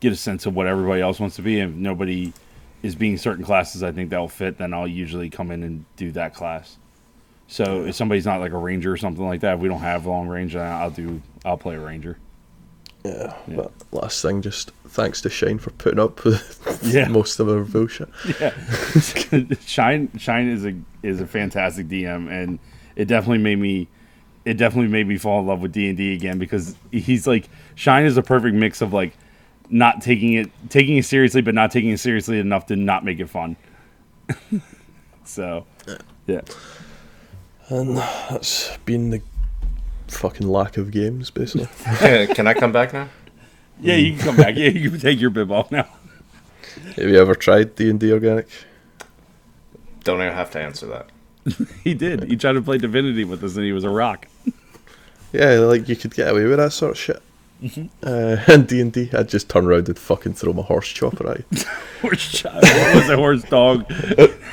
get a sense of what everybody else wants to be, and if nobody is being certain classes I think that'll fit, then I'll usually come in and do that class. So if somebody's not like a ranger or something like that, if we don't have long range, then I'll do I'll play a ranger. Yeah, Yeah. but last thing, just thanks to Shine for putting up with [LAUGHS] Yeah. most of our bullshit. Yeah, [LAUGHS] Shine Shine is a is a fantastic DM, and it definitely made me it definitely made me fall in love with D and D again because he's like Shine is a perfect mix of like not taking it taking it seriously, but not taking it seriously enough to not make it fun. [LAUGHS] so, yeah, And that's been the fucking lack of games, basically. Can I come back now? Yeah, you can come back. Yeah, you can take your bib off now. Have you ever tried D and D organic? Don't even have to answer that. [LAUGHS] He did. He tried to play Divinity with us, and he was a rock. Yeah, like you could get away with that sort of shit. Mm-hmm. Uh, [LAUGHS] and D and D, I'd just turn around and fucking throw my horse chopper at you. [LAUGHS] Horse chopper. What was it? Horse dog.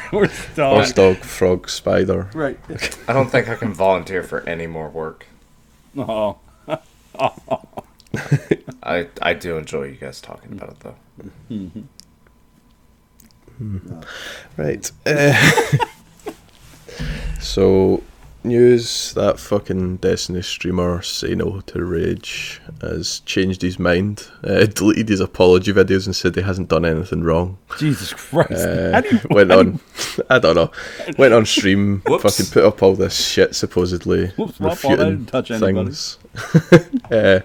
Horse dog. Horse, dog, frog, spider. Right. I don't think I can volunteer for any more work. Oh. I I do enjoy you guys talking about it though. Right. Uh, [LAUGHS] so, news that fucking Destiny streamer Say No to Rage has changed his mind, uh, deleted his apology videos and said he hasn't done anything wrong. Jesus Christ. Uh, How do you, [LAUGHS] went how do on, [LAUGHS] I don't know, went on stream, Whoops. fucking put up all this shit supposedly Whoops, my I refuting didn't touch things. uh,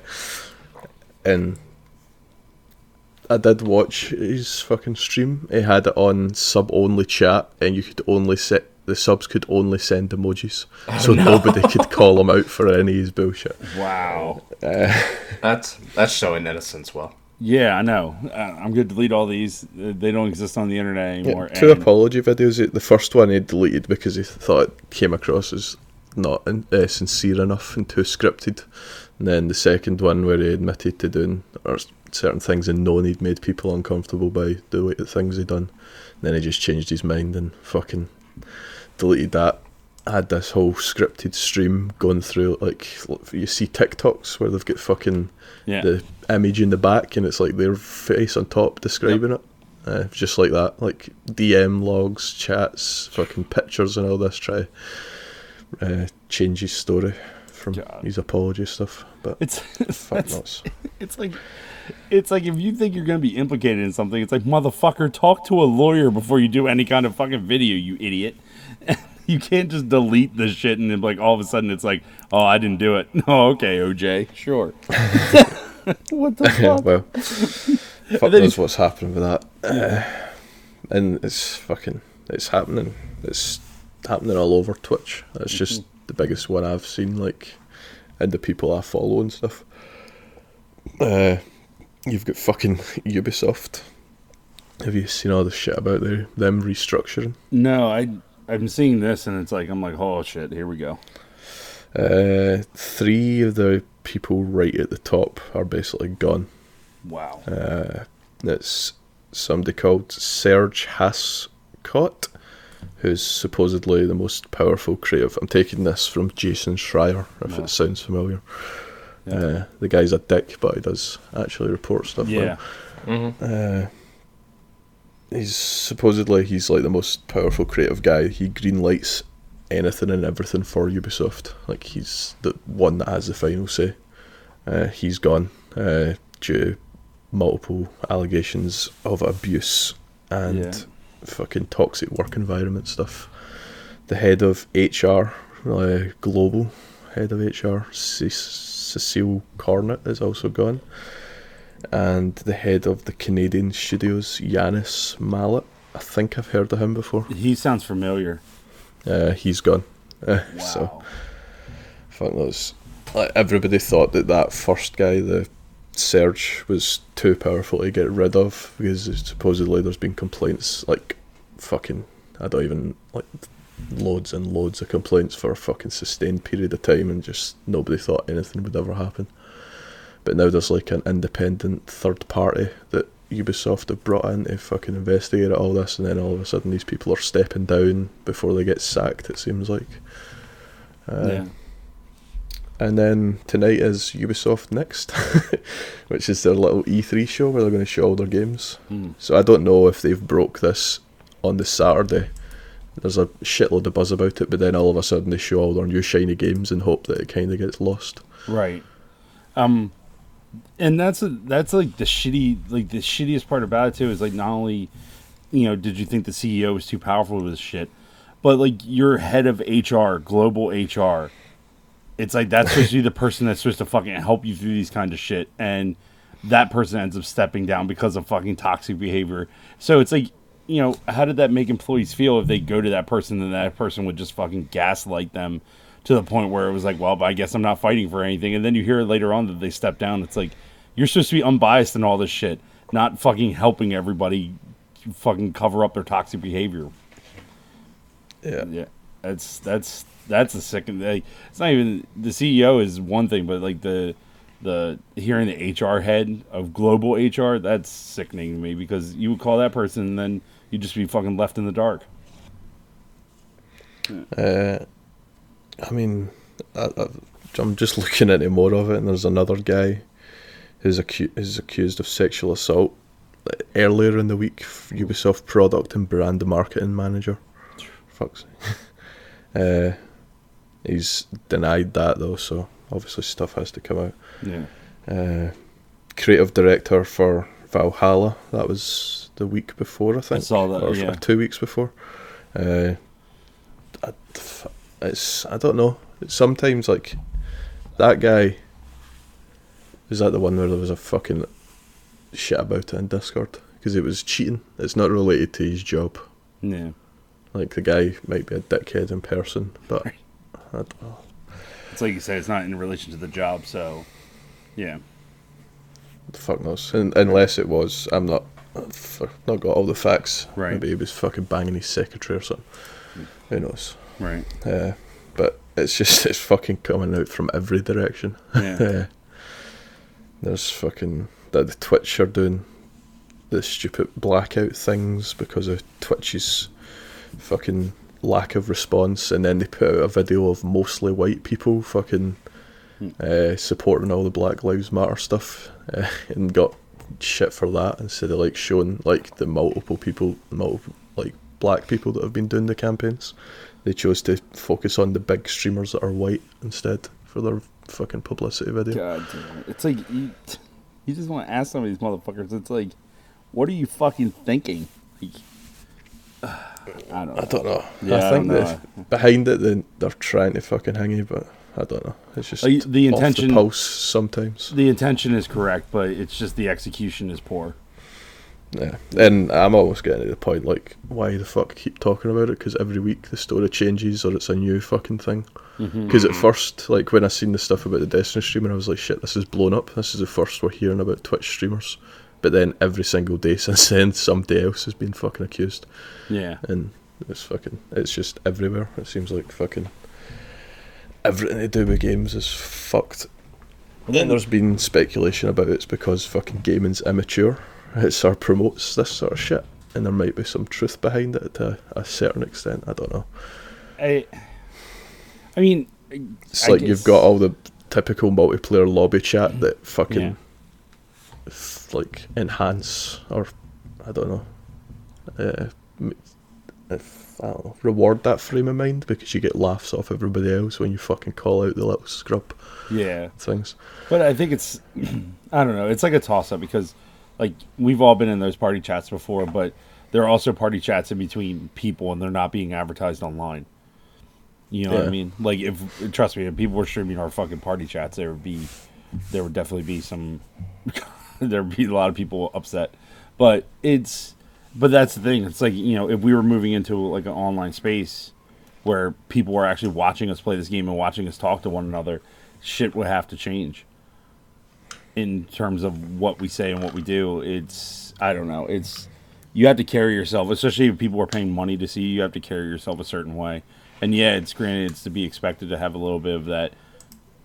and I did watch his fucking stream. He had it on sub only chat, and you could only set the subs could only send emojis, Oh, so nobody could call him out for any of his bullshit. you- Wow. [LAUGHS] That's that's showing innocence well. Yeah, I know. Uh, I'm going to delete all these. Uh, They don't exist on the internet Yeah, anymore. two and- apology videos. The first one he deleted because he thought it came across as not uh, sincere enough and too scripted. And then the second one where he admitted to doing certain things and knowing he'd made people uncomfortable by the way the things he'd done. And then he just changed his mind and fucking deleted that. Had this whole scripted stream going through like you see TikToks where they've got fucking yeah. the image in the back and it's like their face on top describing it. Uh, just like that, like DM logs, chats, fucking pictures, and all this. Try uh, change his story from God. his apology stuff, but it's [LAUGHS] fuck nuts. [LAUGHS] it's like it's like if you think you're going to be implicated in something, it's like motherfucker, talk to a lawyer before you do any kind of fucking video, you idiot. [LAUGHS] you can't just delete this shit and then like all of a sudden it's like, oh, I didn't do it. Oh, okay, OJ, sure. what the yeah, fuck? well, fuck And knows he- what's happening with that. Uh, [SIGHS] and it's fucking, it's happening. It's happening all over Twitch. It's just the biggest one I've seen, like, and the people I follow and stuff. Uh, you've got fucking [LAUGHS] Ubisoft. Have you seen all the shit about their, them restructuring? No, I I'm seeing this and it's like I'm like, oh shit, here we go. Uh, three of the people right at the top are basically gone. Wow. Uh, it's somebody called Serge Hascoët, who's supposedly the most powerful creative. I'm taking this from Jason Schreier, if No. it sounds familiar. Yeah. Uh, the guy's a dick, but he does actually report stuff. yeah. well. Uh, he's supposedly he's like the most powerful creative guy. He greenlights anything and everything for Ubisoft. Like he's the one that has the final say. Uh, he's gone uh, due to multiple allegations of abuse and Yeah. Fucking toxic work environment stuff. The head of HR, uh, global head of HR, Ce- Cecile Cornet, is also gone and the head of the Canadian studios, Yannis Mallat. I think I've heard of him before. He sounds familiar. Uh, he's gone. Uh, Wow. So, fuck those. Like, everybody thought that that first guy, the Serge, was too powerful to get rid of because supposedly there's been complaints, like, fucking, I don't even, like, loads and loads of complaints for a fucking sustained period of time and just nobody thought anything would ever happen. But now there's like an independent third party that Ubisoft have brought in to fucking investigate all this, and then all of a sudden these people are stepping down before they get sacked. It seems like. Uh, yeah. And then tonight is Ubisoft Next, [LAUGHS] which is their little E3 show where they're going to show all their games. Hmm. So I don't know if they've broke this on the Saturday. There's a shitload of buzz about it, but then all of a sudden they show all their new shiny games and hope that it kind of gets lost. Right. Um and that's a, that's like the shitty like the shittiest part about it too is like not only you know did you think the CEO was too powerful with this shit but like your head of HR global HR it's like that's supposed to be the person that's supposed to fucking help you through these kind of shit and that person ends up stepping down because of fucking toxic behavior so it's like you know how did that make employees feel if they go to that person and that person would just fucking gaslight them to the point where it was like, well, I guess I'm not fighting for anything. And then you hear later on that they step down. It's like you're supposed to be unbiased in all this shit, not fucking helping everybody fucking cover up their toxic behavior. Yeah. Yeah, that's that's that's a second. Like, it's not even the CEO is one thing, but like the the hearing the HR head of global HR, that's sickening to me because you would call that person and then you'd just be fucking left in the dark. Uh, I mean, I, I'm just [LAUGHS] looking into more of it, and there's another guy who's, acu- who's accused of sexual assault earlier in the week. Ubisoft product and brand marketing manager. Fuck's sake. [LAUGHS] uh, he's denied that though, so obviously stuff has to come out. Yeah. Uh, creative director for Valhalla. That was the week before, I think. I saw that, Or, yeah. two weeks before. Uh, I, it's I don't know. It's sometimes like that guy. Is that the one where there was a fucking shit about it in Discord because it was cheating? It's not related to his job. Yeah. Like the guy might be a dickhead in person, but I don't know. It's like you said, it's not in relation to the job, so yeah. Fuck knows. Un unless it was, I'm not. I've not got all the facts. Right. Maybe he was fucking banging his secretary or something. Who knows? Right. Uh, but it's just [LAUGHS] it's fucking coming out from every direction. Yeah. [LAUGHS] Uh, there's fucking that the Twitch are doing the stupid blackout things because of Twitch's fucking lack of response, and then they put out a video of mostly white people fucking uh, supporting all the Black Lives Matter stuff, uh, and got shit for that instead of like showing like the multiple people, multiple like black people that have been doing the campaigns. They chose to focus on the big streamers that are white instead for their fucking publicity video. God damn it. It's like you, you just want to ask some of these motherfuckers. It's like, what are you fucking thinking? Like, I don't know. I don't know. Yeah, I I think that behind it, they, they're trying to fucking hang you, but I don't know. It's just Like, the intention- the pulse sometimes. The intention is correct, but it's just the execution is poor. Yeah, and I'm almost getting to the point like, why the fuck keep talking about it? Because every week the story changes or it's a new fucking thing. Mm-hmm. Because at first, like when I seen the stuff about the Destiny streamer, I was like, shit, this is blown up. This is the first we're hearing about Twitch streamers. But then every single day [LAUGHS] since then, somebody else has been fucking accused, Yeah. and it's fucking, it's just everywhere. It seems like fucking everything they do with games is fucked. And then there's been speculation about it's because fucking gaming's immature. it sort of promotes this sort of shit, and there might be some truth behind it to a certain extent. I don't know. I, I mean, It's I like you've got all the typical multiplayer lobby chat that fucking Yeah. Like enhance or I don't know, uh, if, I don't know, reward that frame of mind because you get laughs off everybody else when you fucking call out the little scrub yeah. things. But I think it's, [CLEARS THROAT] I don't know. It's like a toss up because, like, we've all been in those party chats before, but there are also party chats in between people, and they're not being advertised online. You know what I mean? Like, if trust me, if people were streaming our fucking party chats, there would be, there would definitely be some, [LAUGHS] [LAUGHS] there would be a lot of people upset. But it's, but that's the thing. It's like you know, if we were moving into like an online space where people were actually watching us play this game and watching us talk to one another, shit would have to change in terms of what we say and what we do. It's I don't know. It's you have to carry yourself, especially if people are paying money to see you. You have to carry yourself a certain way. And yeah, it's granted it's to be expected to have a little bit of that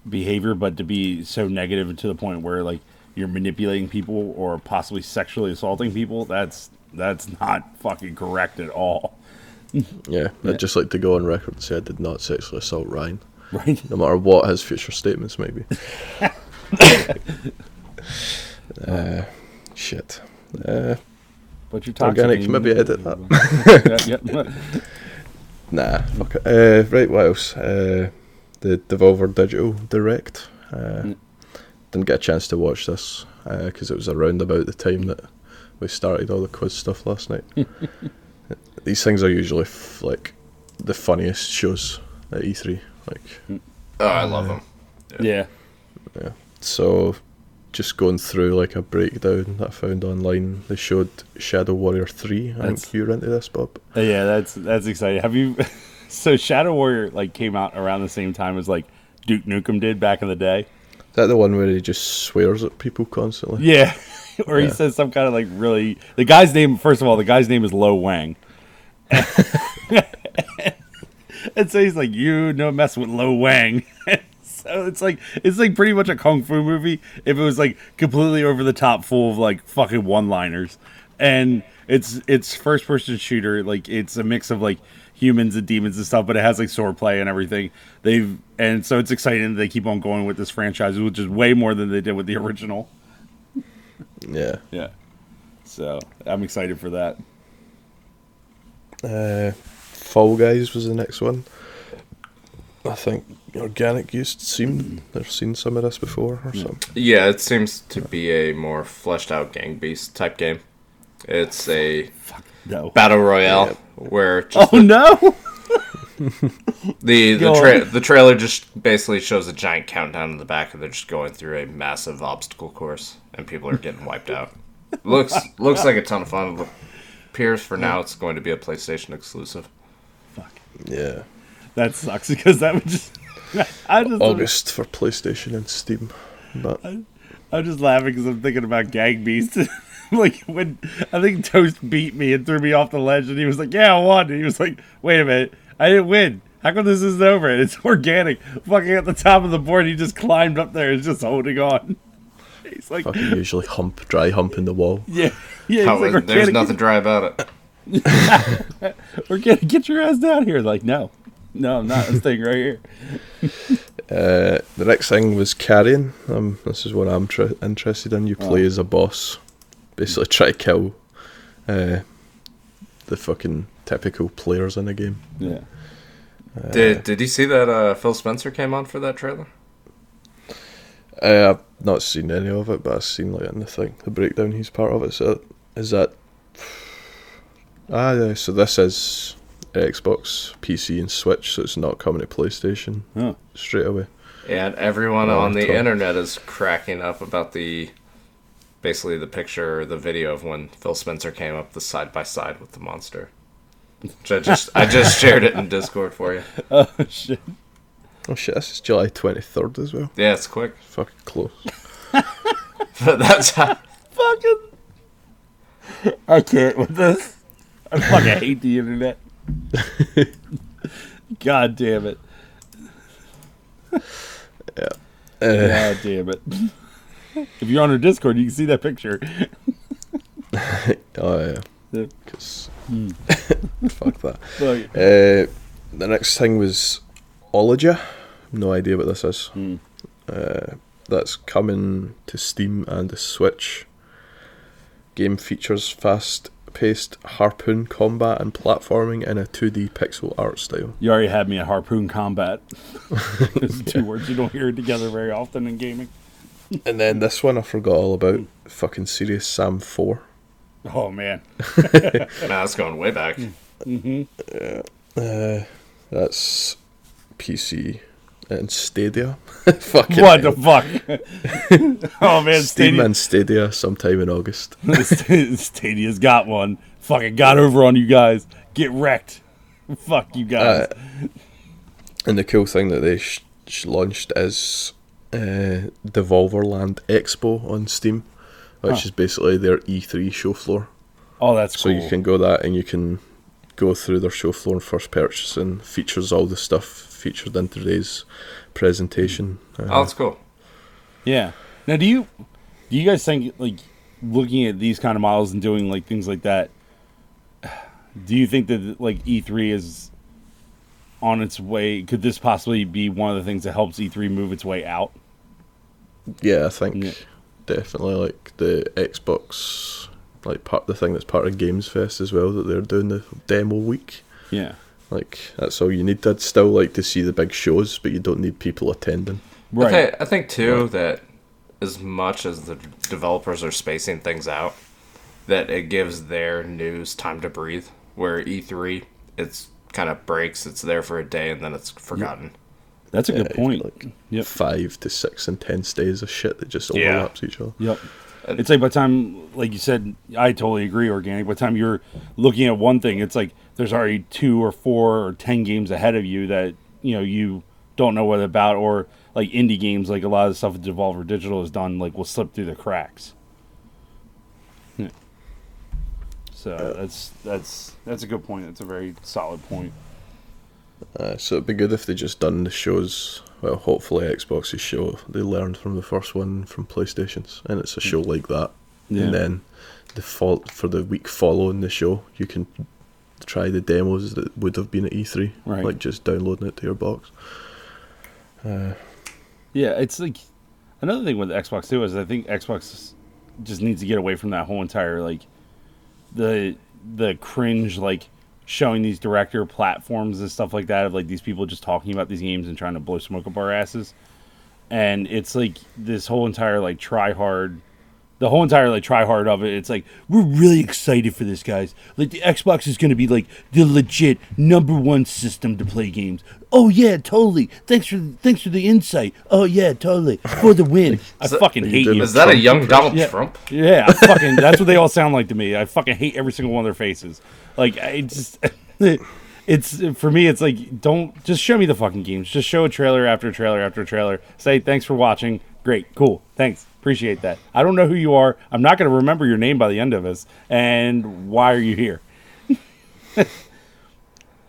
behavior, but to be so negative to the point where like you're manipulating people or possibly sexually assaulting people, that's that's not fucking correct at all. Yeah, I'd just like to go on record and say I did not sexually assault Ryan, Right? no matter what his future statements may be. [LAUGHS] uh, shit. Uh, But you're toxic. Organic, maybe edit that. [LAUGHS] yeah, yeah. [LAUGHS] Nah, fuck it. Uh, right, what else? Uh, the Devolver Digital Direct. Uh, Mm. Didn't get a chance to watch this because it was around about the time that we started all the quiz stuff last night. [LAUGHS] These things are usually f- like the funniest shows at E3. Like, Oh, I love them. yeah. yeah. so just going through like a breakdown that I found online, they showed Shadow Warrior 3. I That's- think you're into this, Bob. Uh, Yeah, that's that's exciting. Have you? [LAUGHS] so Shadow Warrior like came out around the same time as like Duke Nukem did back in the day. That the one where he just swears at people constantly? Yeah, [LAUGHS] or he says some kind of like really. The guy's name, first of all, the guy's name is Lo Wang. [LAUGHS] and so he's like, "You no mess with Lo Wang." [LAUGHS] so it's like it's like pretty much a kung fu movie if it was like completely over the top, full of like fucking one liners, and it's it's first person shooter. Like it's a mix of like humans and demons and stuff, but it has like swordplay and everything. They've and so it's exciting that they keep on going with this franchise, which is way more than they did with the [LAUGHS] original. Yeah. Yeah. So I'm excited for that. Uh, Fall Guys was the next one. I think Organic used seen they've seen some of this before or something. Yeah, it seems to be a more fleshed out gang beast type game. It's a No. battle royale Yep. where just Oh no! [LAUGHS] the the, tra- the trailer just basically shows a giant countdown in the back, and they're just going through a massive obstacle course, and people are getting wiped out. Looks looks like a ton of fun. Look- Appears for now it's going to be a PlayStation exclusive. Fuck yeah, that sucks [LAUGHS] because that would just. I just August for PlayStation and Steam. But I'm just laughing because I'm thinking about Gang Beast. [LAUGHS] [LAUGHS] like when I think Toast beat me and threw me off the ledge, and he was like, "Yeah, I won." And he was like, "Wait a minute, I didn't win. How come this isn't over? And it's [LAUGHS] organic. Fucking at the top of the board, he just climbed up there and is just holding on. [LAUGHS] He's like, fucking usually hump, dry hump in the wall. yeah, yeah. How- like, there's nothing dry about it. organic, get your ass down here. Like, no, no, I'm not. I'm staying right here. Uh, the next thing was Carrion. Um, this is what I'm tr- interested in. You play Oh. as a boss, basically try to kill uh, the fucking typical players in the game. Yeah. Did Did you see that uh, Phil Spencer came on for that trailer? Uh, I've not seen any of it, but I've seen like in the thing, the breakdown. He's part of it. So is that? [SIGHS] Ah, yeah. So this is Xbox, PC, and Switch. So it's not coming to PlayStation Huh. straight away. And everyone Oh, on the cool. internet is cracking up about the basically the picture or the video of when Phil Spencer came up the side by side with the monster. Which I just I just [LAUGHS] shared it in Discord for you. Oh shit. Oh shit! This is July twenty third as well. Yeah, it's quick. Fucking close. [LAUGHS] But that's how Fucking. I can't with this. I fucking hate the internet. [LAUGHS] God damn it. Uh, God damn it. [LAUGHS] If you're on our Discord, you can see that picture. [LAUGHS] Oh yeah, Yeah. 'cause- [LAUGHS] fuck that. Uh, the next thing was Olija. No idea what this is. Hmm. Uh, that's coming to Steam and the Switch. Game features fast-paced harpoon combat and platforming in a 2D pixel art style. you already had me at harpoon combat. It's two words you don't hear together very often in gaming. And then this one I forgot all about. Fucking Serious Sam 4. Oh man, [LAUGHS] Nah, it's going way back. Uh, that's PC and Stadia. [LAUGHS] Fucking what hell. the fuck? [LAUGHS] oh man, Steam Stadia, and Stadia sometime in August. Stadia's got one. Fucking got over on you guys. Get wrecked. Fuck you guys. Uh, and the cool thing that they sh- sh- launched is uh, Devolverland Expo on Steam, which Huh. is basically their E3 show floor. oh, that's So cool. you can go that and you can go through their show floor and first purchase and features all the stuff featured in today's presentation. Uh, Oh, that's cool. Yeah. Now, do you do you guys think like looking at these kind of models and doing like things like that? [SIGHS] Do you think that like E3 is on its way? Could this possibly be one of the things that helps E3 move its way out? Yeah, I think Yeah. definitely like the Xbox, like part the thing that's part of Games Fest as well that they're doing the demo week. Yeah. Like that's all you need. I'd still like to see the big shows, but you don't need people attending. I Right. I think too that as much as the developers are spacing things out, that it gives their news time to breathe. Where E3, it's kind of breaks. It's there for a day and then it's forgotten. That's a Yeah, good point. like- Yep. Five to six intense days of shit that just Yeah. overlaps each other. Yep. It's like by the time, like you said, I totally agree. Organic. By the time you're looking at one thing, it's like there's already two or four or ten games ahead of you that you know you don't know what about, or like indie games, like a lot of the stuff that Devolver Digital has done, like will slip through the cracks. Yeah. So that's that's that's a good point. That's a very solid point. Uh, so it'd be good if they just done the shows. Well, hopefully Xbox's show they learned from the first one from PlayStation's, and it's a show like that. Yeah. And then the fall for the week following the show, you can try the demos that would have been at E3, Right. like just downloading it to your box. Uh, Yeah, it's like another thing with Xbox too is I think Xbox just needs to get away from that whole entire like the the cringe like showing these director platforms and stuff like that of like these people just talking about these games and trying to blow smoke up our asses. And it's like this whole entire like try hard the whole entire like try hard of it, it's like we're really excited for this, guys. Like the Xbox is going to be like the legit number one system to play games. Oh yeah, totally. Thanks for thanks for the insight. Oh yeah, totally for the win. I that- fucking hate you. Is that a young Donald Yeah. Trump? Yeah, I [LAUGHS] fucking that's what they all sound like to me. I fucking hate every single one of their faces. Like I just [LAUGHS] it's for me it's like don't just show me the fucking games. Just show a trailer after trailer after trailer. Say thanks for watching. Great, cool. Thanks. Appreciate that. I don't know who you are. I'm not going to remember your name by the end of this. And why are you here? [LAUGHS]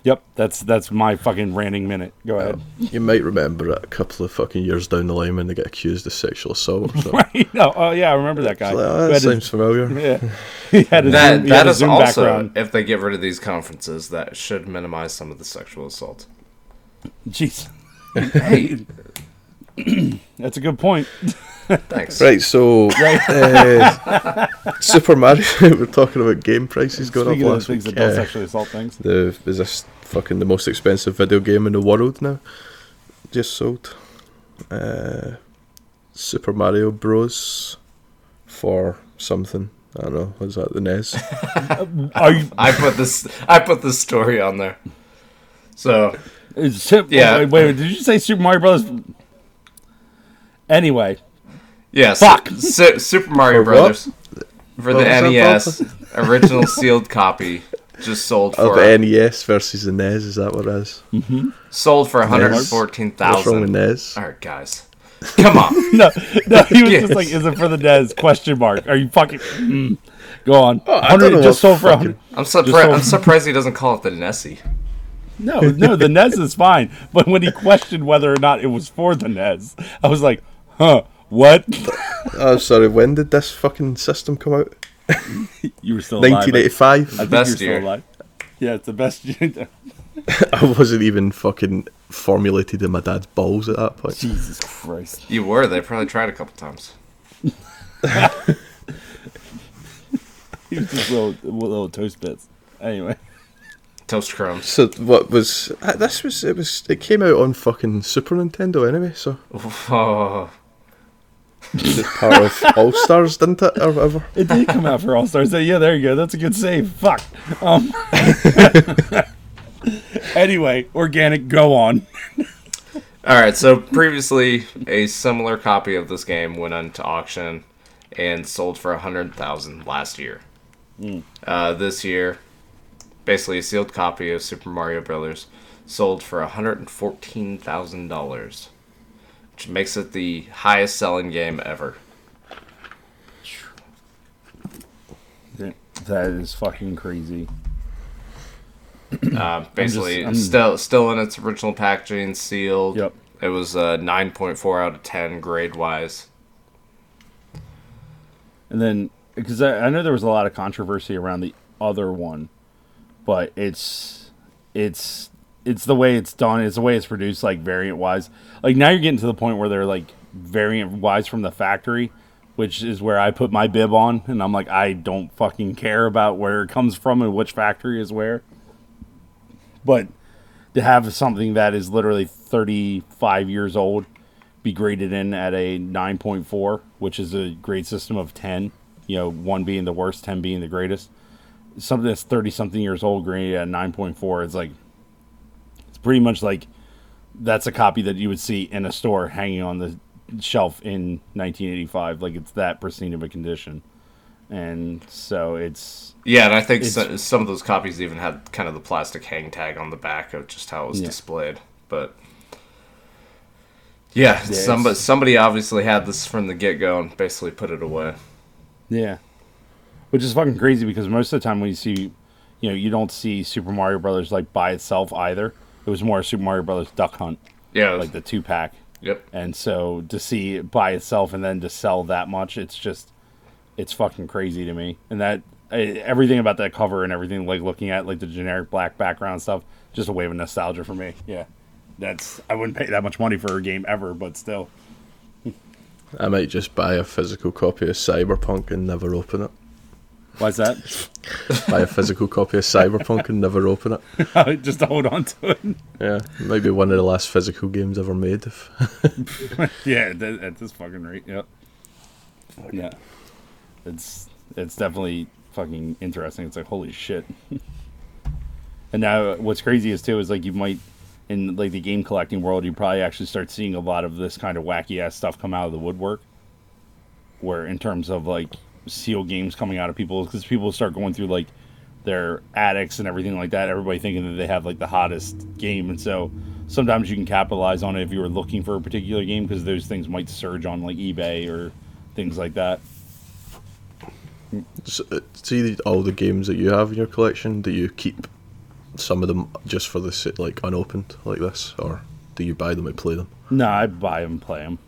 yep, that's that's my fucking ranting minute. Go um, ahead. you might remember it a couple of fucking years down the line when they get accused of sexual assault or something. [LAUGHS] Right? No, oh yeah, I remember that guy. It's like, oh, that had his- familiar. [LAUGHS] yeah, he had a That Zoom, he had is Zoom also background. if they get rid of these conferences, that should minimize some of the sexual assault. Jeez, Hey, [CLEARS THROAT] that's a good point. [LAUGHS] thanks. Right, so uh, Super Mario. [LAUGHS] we're talking about game prices going Speaking up of last things week. that don't Uh, sexually assault things, the is this fucking the most expensive video game in the world now? Just sold. Uh, Super Mario Bros. for something. I don't know. Was that the NES? [LAUGHS] are you? I put this I put this story on there. So Is, Sup- Yeah. Wait, wait, did you say Super Mario Brothers? Anyway, yeah, Fuck. Su- Su- Super Mario For what? Brothers for the What was NES [LAUGHS] original sealed copy just sold for the NES versus the NES. Is that what it is? sold for one hundred NES? fourteen What's wrong with. NES? All right, guys, come on. [LAUGHS] no, no, he was Yes. [LAUGHS] just like, "Is it for the NES?" Question mark. Are you fucking? Mm. Go on. Oh, I don't Hundred know just what sold for fucking- hundred. I'm surprised. I'm surprised he doesn't call it the Nessie. No, no, the NES is fine. But when he questioned whether or not it was for the NES, I was like, "Huh? What?" [LAUGHS] Oh, sorry. When did this fucking system come out? You were still alive. 1985. I think Best you're still year. alive. Yeah, it's the best. [LAUGHS] year. I wasn't even fucking formulated in my dad's balls at that point. Jesus Christ. You were. They probably tried a couple times. [LAUGHS] He was just little, little toast bits. Anyway. Toast crumbs. So what was uh, this? Was it was it came out on fucking Super Nintendo anyway? So Oh, it's part of All Stars, didn't it, or whatever? It did come out for All Stars. Yeah, there you go. That's a good save. Fuck. Um. [LAUGHS] anyway, organic. Go on. All right, so previously a similar copy of this game went into auction and sold for a hundred thousand last year. Uh, this year, basically a sealed copy of Super Mario Brothers sold for a hundred and fourteen thousand dollars, which makes it the highest selling game ever. That is fucking crazy. Uh, basically, I'm- still still in its original packaging, sealed. Yep. It was a nine point four out of ten grade wise. And then, because I, I know there was a lot of controversy around the other one, but it's it's it's the way it's done. It's the way it's produced, like variant wise. Like now you're getting to the point where they're like variant wise from the factory, which is where I put my bib on, and I'm like, I don't fucking care about where it comes from and which factory is where. But to have something that is literally 35 years old be graded in at a 9.4, which is a grade system of 10, you know, 1 being the worst, 10 being the greatest. Something that's 30 something years old graded at 9.4, it's like, pretty much like that's a copy that you would see in a store hanging on the shelf in 1985. Like it's that pristine of a condition. And so it's, Yeah, and I think so, some of those copies even had kind of the plastic hang tag on the back of just how it was Yeah. displayed. But yeah, Yeah, somebody somebody obviously had this from the get go and basically put it away. Yeah. Which is fucking crazy because most of the time when you see, you know, you don't see Super Mario Brothers like by itself either. It was more Super Mario Brothers Duck Hunt, Yeah, like the two pack. yep. And so to see it by itself and then to sell that much, it's just, it's fucking crazy to me. And that everything about that cover and everything, like looking at like the generic black background stuff, just a wave of nostalgia for me. Yeah, that's I wouldn't pay that much money for a game ever, but still. I might just buy a physical copy of Cyberpunk and never open it. Why's that? Buy a physical copy of Cyberpunk and never open it. [LAUGHS] just to hold on to it. Yeah, maybe one of the last physical games ever made. If [LAUGHS] Yeah, at, at this fucking rate, yep. Yeah, it's it's definitely fucking interesting. It's like holy shit. and now what's crazy is too is like you might in like the game collecting world, you probably actually start seeing a lot of this kind of wacky ass stuff come out of the woodwork. Where in terms of like seal games coming out of people, because people start going through like their attics and everything like that. Everybody thinking that they have like the hottest game, and so sometimes you can capitalize on it if you were looking for a particular game because those things might surge on like eBay or things like that. S- uh, see all the games that you have in your collection, do you keep some of them just for the like unopened like this, or do you buy them and play them? No, I buy them, play them.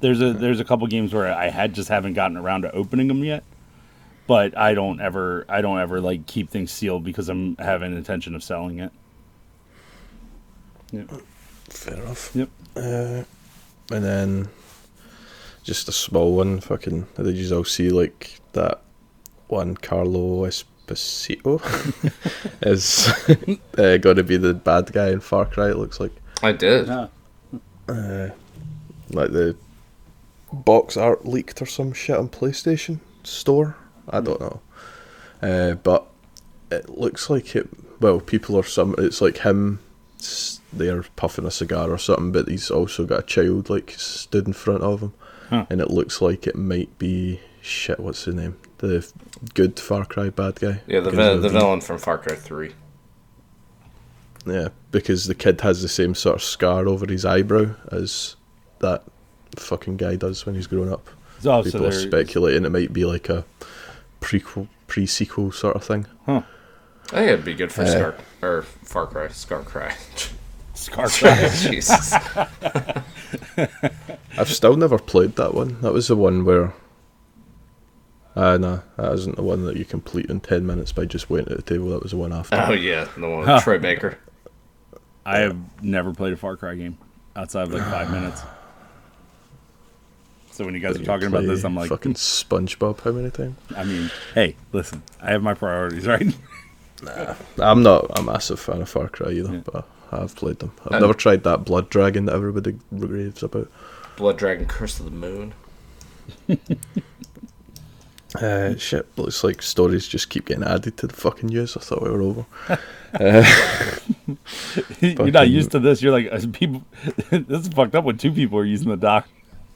There's a there's a couple games where I had just haven't gotten around to opening them yet, but I don't ever I don't ever like keep things sealed because I'm having intention of selling it. Yep. Fair enough. Yep. Uh, and then just a small one. Fucking did you all see like that one? Carlo Esposito [LAUGHS] is [LAUGHS] uh, going to be the bad guy in Far Cry. It looks like I did. Ah, uh, like the box art leaked or some shit on PlayStation Store. I don't know, uh, but it looks like it. Well, people are some. It's like him. s- They're puffing a cigar or something, but he's also got a child like stood in front of him, Huh. and it looks like it might be shit. What's his name? The good Far Cry bad guy. Yeah, the vi- the villain from Far Cry Three. Yeah, because the kid has the same sort of scar over his eyebrow as that fucking guy does when he's grown up. so, so People are speculating it might be like a prequel, pre-sequel sort of thing. huh? I think it'd be good for Uh, Scar or Far Cry, Scar Cry. [LAUGHS] Scar [LAUGHS] Cry. Jesus. [LAUGHS] I've still never played that one. That was the one where Uh, no, that isn't the one that you complete in 10 minutes by just waiting at the table. That was the one after. Oh yeah, the one with Huh. Troy Baker. I have never played a Far Cry game outside of like five minutes. So when you guys are talking about this, I'm like, fucking SpongeBob. How many times? I mean, hey, listen, I have my priorities, [LAUGHS] right? nah, I'm not a massive fan of Far Cry either, Yeah. but I've played them. I've never tried that Blood Dragon that everybody raves about. Blood Dragon Curse of the Moon. [LAUGHS] Uh, shit, looks like stories just keep getting added to the fucking news. I thought we were over. [LAUGHS] You're not used to this. You're like, as people, this is fucked up when two people are using the dock.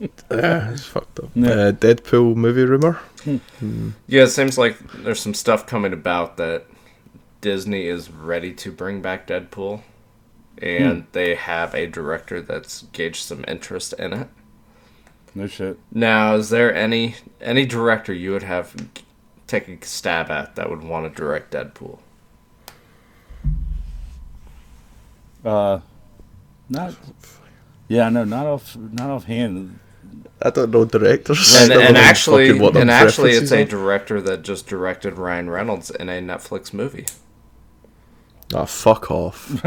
Yeah, it's fucked up. Yeah. Uh, Deadpool movie rumor. Yeah, it seems like there's some stuff coming about that Disney is ready to bring back Deadpool, and they have a director that's gauged some interest in it. No shit. Now, is there any any director you would have take a stab at that would want to direct Deadpool? Uh, not. Yeah, no, not off, not offhand. [LAUGHS] I don't know directors. And, and know actually, what and actually, it's preferences a director that just directed Ryan Reynolds in a Netflix movie. Ah, fuck off.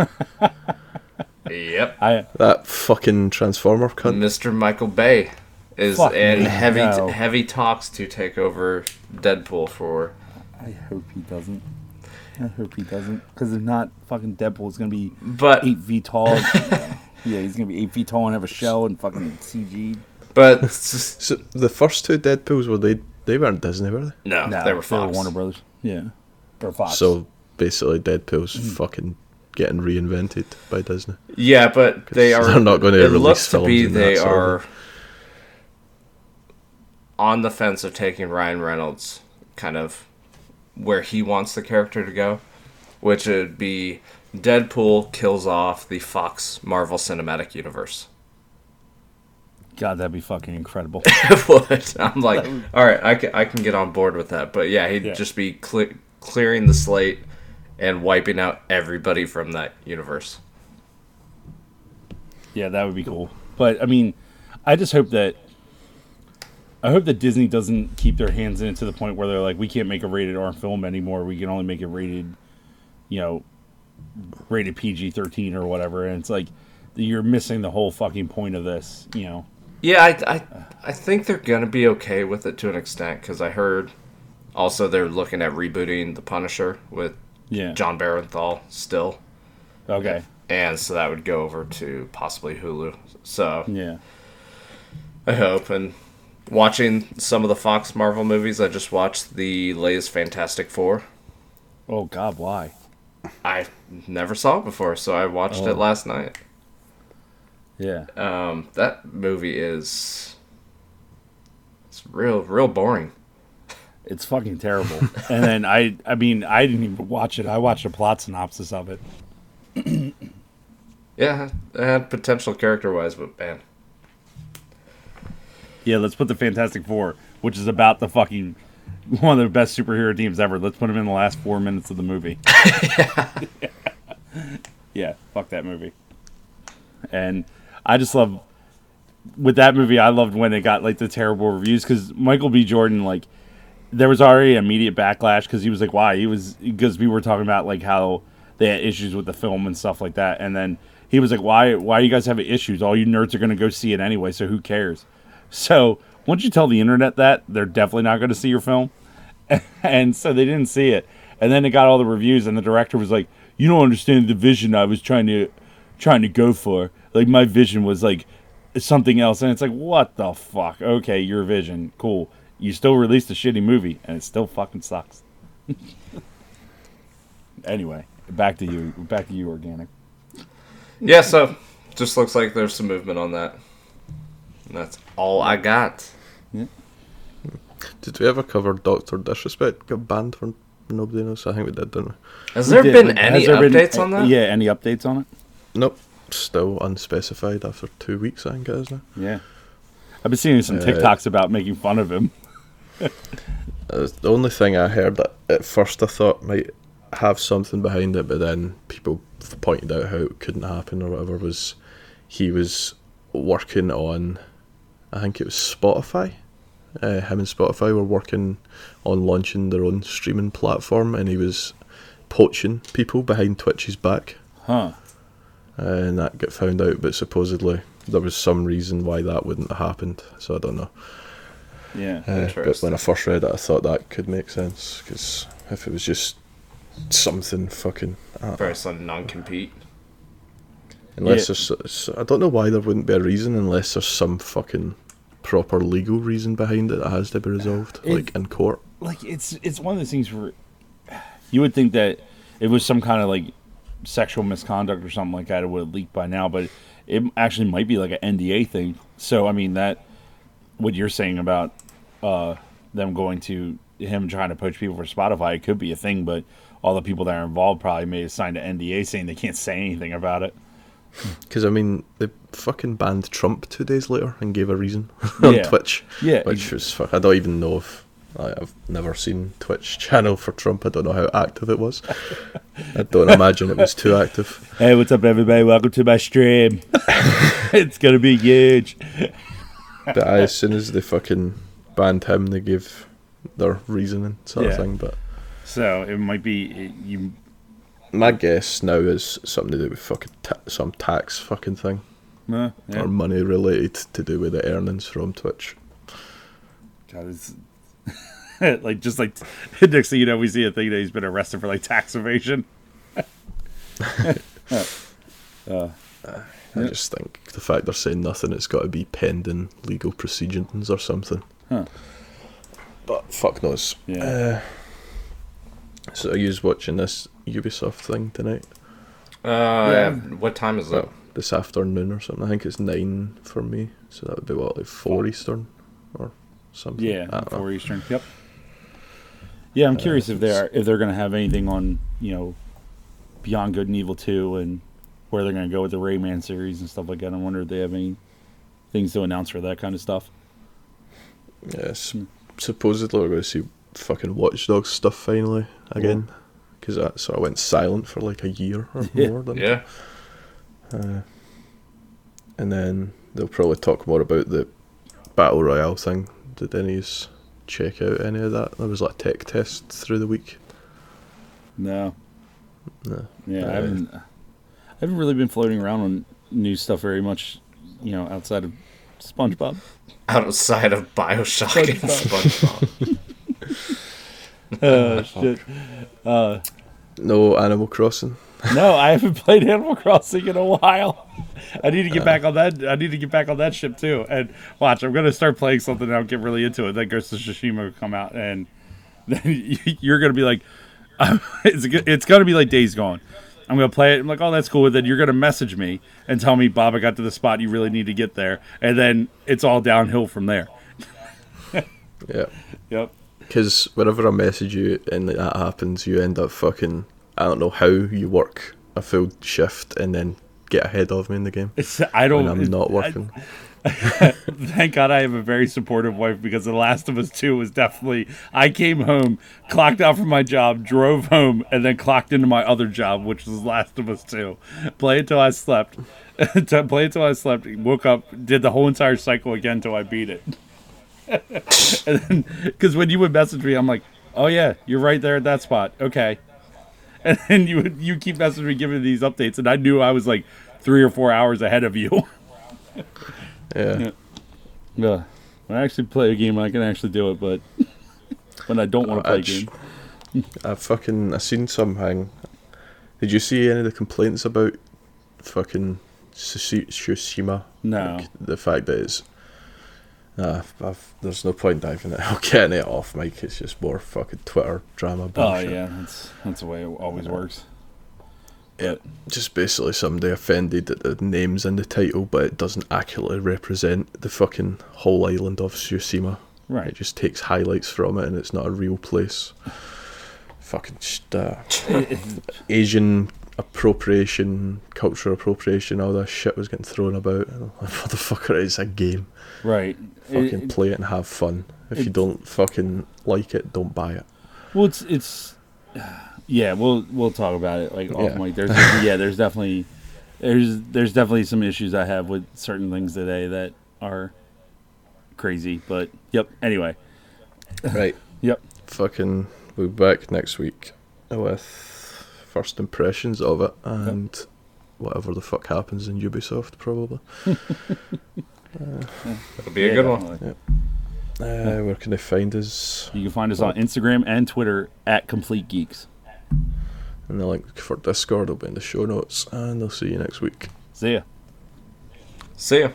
Yep, I that fucking Transformer cunt. Mr. Michael Bay is Fuck in me, heavy no. heavy talks to take over Deadpool for. I hope he doesn't. I hope he doesn't, because if not, fucking Deadpool is gonna be But eight feet tall. [LAUGHS] yeah, he's gonna be eight feet tall and have a shell and fucking CG. But [LAUGHS] So the first two Deadpools were they? They weren't Disney, were they? no, No, they were Fox. Warner Brothers. Yeah, or Fox. So basically, Deadpool's Hmm. fucking getting reinvented by Disney. Yeah, but they are. they're not gonna It release looks to films be in that they sort of are on the fence of taking Ryan Reynolds, kind of where he wants the character to go, which would be Deadpool kills off the Fox Marvel Cinematic Universe. God, that'd be fucking incredible. [LAUGHS] It would. I'm like, all right, I can, I can get on board with that. But yeah, he'd Yeah. just be cle clearing the slate and wiping out everybody from that universe. Yeah, that would be cool. But I mean, I just hope that I hope that Disney doesn't keep their hands in it to the point where they're like, we can't make a rated R film anymore. We can only make it rated, you know, rated PG thirteen or whatever. And it's like you're missing the whole fucking point of this. You know, Yeah, I, I, I think they're gonna be okay with it to an extent because I heard also they're looking at rebooting The Punisher with yeah. Jon Bernthal still, Okay. and so that would go over to possibly Hulu. So Yeah. I hope and watching some of the Fox Marvel movies. I just watched the latest Fantastic Four. Oh God, why? I never saw it before, so I watched Oh. it last night. Yeah. Um, that movie is it's real, real boring. It's fucking terrible. and then I, I mean, I didn't even watch it. I watched a plot synopsis of it. Yeah, it had potential character wise, but man, Yeah, let's put the Fantastic Four, which is about the fucking one of the best superhero teams ever. Let's put them in the last four minutes of the movie. [LAUGHS] [LAUGHS] yeah, fuck that movie. And I just love with that movie. I loved when it got like the terrible reviews because Michael B. Jordan like there was already immediate backlash because he was like, why? He was because we were talking about like how they had issues with the film and stuff like that, and then he was like, why? Why you guys have issues? All you nerds are gonna go see it anyway, so who cares? So once you tell the internet that, they're definitely not to see your film. [LAUGHS] and so they didn't see it. And then it got all the reviews, and the director was like, "You don't understand the vision I was trying to trying to go for. Like my vision was like something else." And it's like, "What the fuck? Okay, your vision, cool. You still released a shitty movie, and it still fucking sucks." [LAUGHS] anyway, back to you. Back to you, organic. yeah. So just looks like there's some movement on that. And that's all I got. Did we ever cover Doctor Disrespect got banned for nobody knows? I think we did, didn't we? Has there Did- been has any there been- updates on that? Yeah, any updates on it? Nope. Still unspecified after two weeks, I think it is now. Yeah. I've been seeing some Uh, TikToks about making fun of him. [LAUGHS] Uh, the only thing I heard that at first I thought might have something behind it, but then people pointed out how it couldn't happen or whatever was he was working on, I think it was Spotify, uh, him and Spotify were working on launching their own streaming platform, and he was poaching people behind Twitch's back, Huh. And that got found out. But supposedly there was some reason why that wouldn't have happened. So I don't know. Yeah. Uh, but when I first read it, I thought that could make sense because if it was just something fucking, I don't. Very sudden non-compete. unless Yeah. there's, s- I don't know why there wouldn't be a reason unless there's some fucking proper legal reason behind it that has to be resolved, It- like in court. like it's it's one of those things where you would think that it was some kind of like sexual misconduct or something like that it would have leaked by now but it actually might be like an nda thing so i mean that what you're saying about uh them going to him trying to poach people for spotify it could be a thing but all the people that are involved probably may have signed an nda saying they can't say anything about it Because I mean, they fucking banned Trump two days later and gave a reason [LAUGHS] on Yeah. Twitch. Yeah, which was fuck. I don't even know if I've never seen Twitch channel for Trump. I don't know how active it was. I don't imagine it was too active. hey what's up everybody welcome to my stream [LAUGHS] it's gonna be huge But I, as soon as they fucking banned him, they gave their reasoning sort Yeah. of thing. But so it might be you my guess now is something to do with fucking ta- some tax fucking thing. uh, yeah. or money related to do with the earnings from Twitch. God, [LAUGHS] like just like [LAUGHS] next thing you know, we see a thing that he's been arrested for like tax evasion. [LAUGHS] I just think the fact they're saying nothing, it's got to be pending legal proceedings or something. Huh. But fuck knows. Yeah. Uh, so are you watching this Ubisoft thing tonight? Uh, what time is it? Well, this afternoon or something. I think it's nine for me. So that would be what, like four Eastern or something. Yeah, I don't know. four Eastern. Yep. Yeah, I'm curious if they're if they're gonna have anything on you know Beyond Good and Evil two and where they're gonna go with the Rayman series and stuff like that. I wonder if they have any things to announce for that kind of stuff. Yes. Hmm. Supposedly we're going to see fucking Watch Dogs stuff finally again. Because that sort of went silent for like a year or [LAUGHS] Yeah. more. Than Yeah. Uh, and then they'll probably talk more about the battle royale thing. Did any of yous check out any of that? There was like a tech test through the week. No. No. Yeah, I Uh, haven't. I haven't really been floating around on new stuff very much. You know, outside of SpongeBob. Outside of Bioshock and SpongeBob. [LAUGHS] Oh shit. No Animal Crossing. No, I haven't played Animal Crossing in a while. I need to get uh. back on that. I need to get back on that ship too. And watch, I'm gonna start playing something. and I'll get really into it. Then Ghost of Tsushima will come out, and [LAUGHS] then you're gonna be like, [LAUGHS] it's it's gonna be like Days Gone. I'm gonna play it. I'm like, oh, that's cool. And then you're gonna message me and tell me, Bob, I got to the spot you really need to get there, and then it's all downhill from there. [LAUGHS] Yeah. Yep. Because whenever I message you and that happens, you end up fucking. I don't know how you work a full shift and then get ahead of me in the game [LAUGHS] It's, I don't. I'm not I- working. [LAUGHS] Thank God I have a very supportive wife because The Last of Us 2 was definitely. I came home, clocked out from my job, drove home, and then clocked into my other job, which was The Last of Us 2. Play until I slept. [LAUGHS] play until I slept, woke up, did the whole entire cycle again until I beat it. and then, because when you would message me, I'm like, oh yeah, you're right there at that spot. Okay. [LAUGHS] And then you would you keep messaging me, giving me these updates, and I knew I was like three or four hours ahead of you. [LAUGHS] Yeah. Yeah. When I actually play a game, I can actually do it, but [LAUGHS] when I don't want to play a I'd sh- game, I fucking I seen something. Did you see any of the complaints about fucking Tsushi- Tsushima? No. Like, the fact that it's. Nah, I've, there's no point diving it. [LAUGHS] I'm getting it off, Mike. It's just more fucking Twitter drama oh yeah, that's that's the way it always works. But Just basically somebody offended that the name's in the title, but it doesn't accurately represent the fucking whole island of Tsushima. Right. It just takes highlights from it, and it's not a real place. [LAUGHS] Fucking uh, [LAUGHS] Asian appropriation, cultural appropriation, all that shit was getting thrown about. And [LAUGHS] I'm like, Motherfucker, it's a game. right. Fucking It- play it and have fun. If you don't fucking like it, don't buy it. well, it's it's [SIGHS] yeah. We'll we'll talk about it like off Yeah. mic. There's yeah. There's definitely there's there's definitely some issues I have with certain things today that are crazy. But yep. Anyway. Right. [LAUGHS] Yep. Fucking, we'll be back next week oh, with first impressions of it and whatever the fuck happens in Ubisoft, probably. [LAUGHS] It'll be a good one. definitely. Uh, where can they find us? You can find us on Instagram and Twitter at Complete Geeks. And the link for Discord will be in the show notes, and I'll see you next week. See ya. See ya.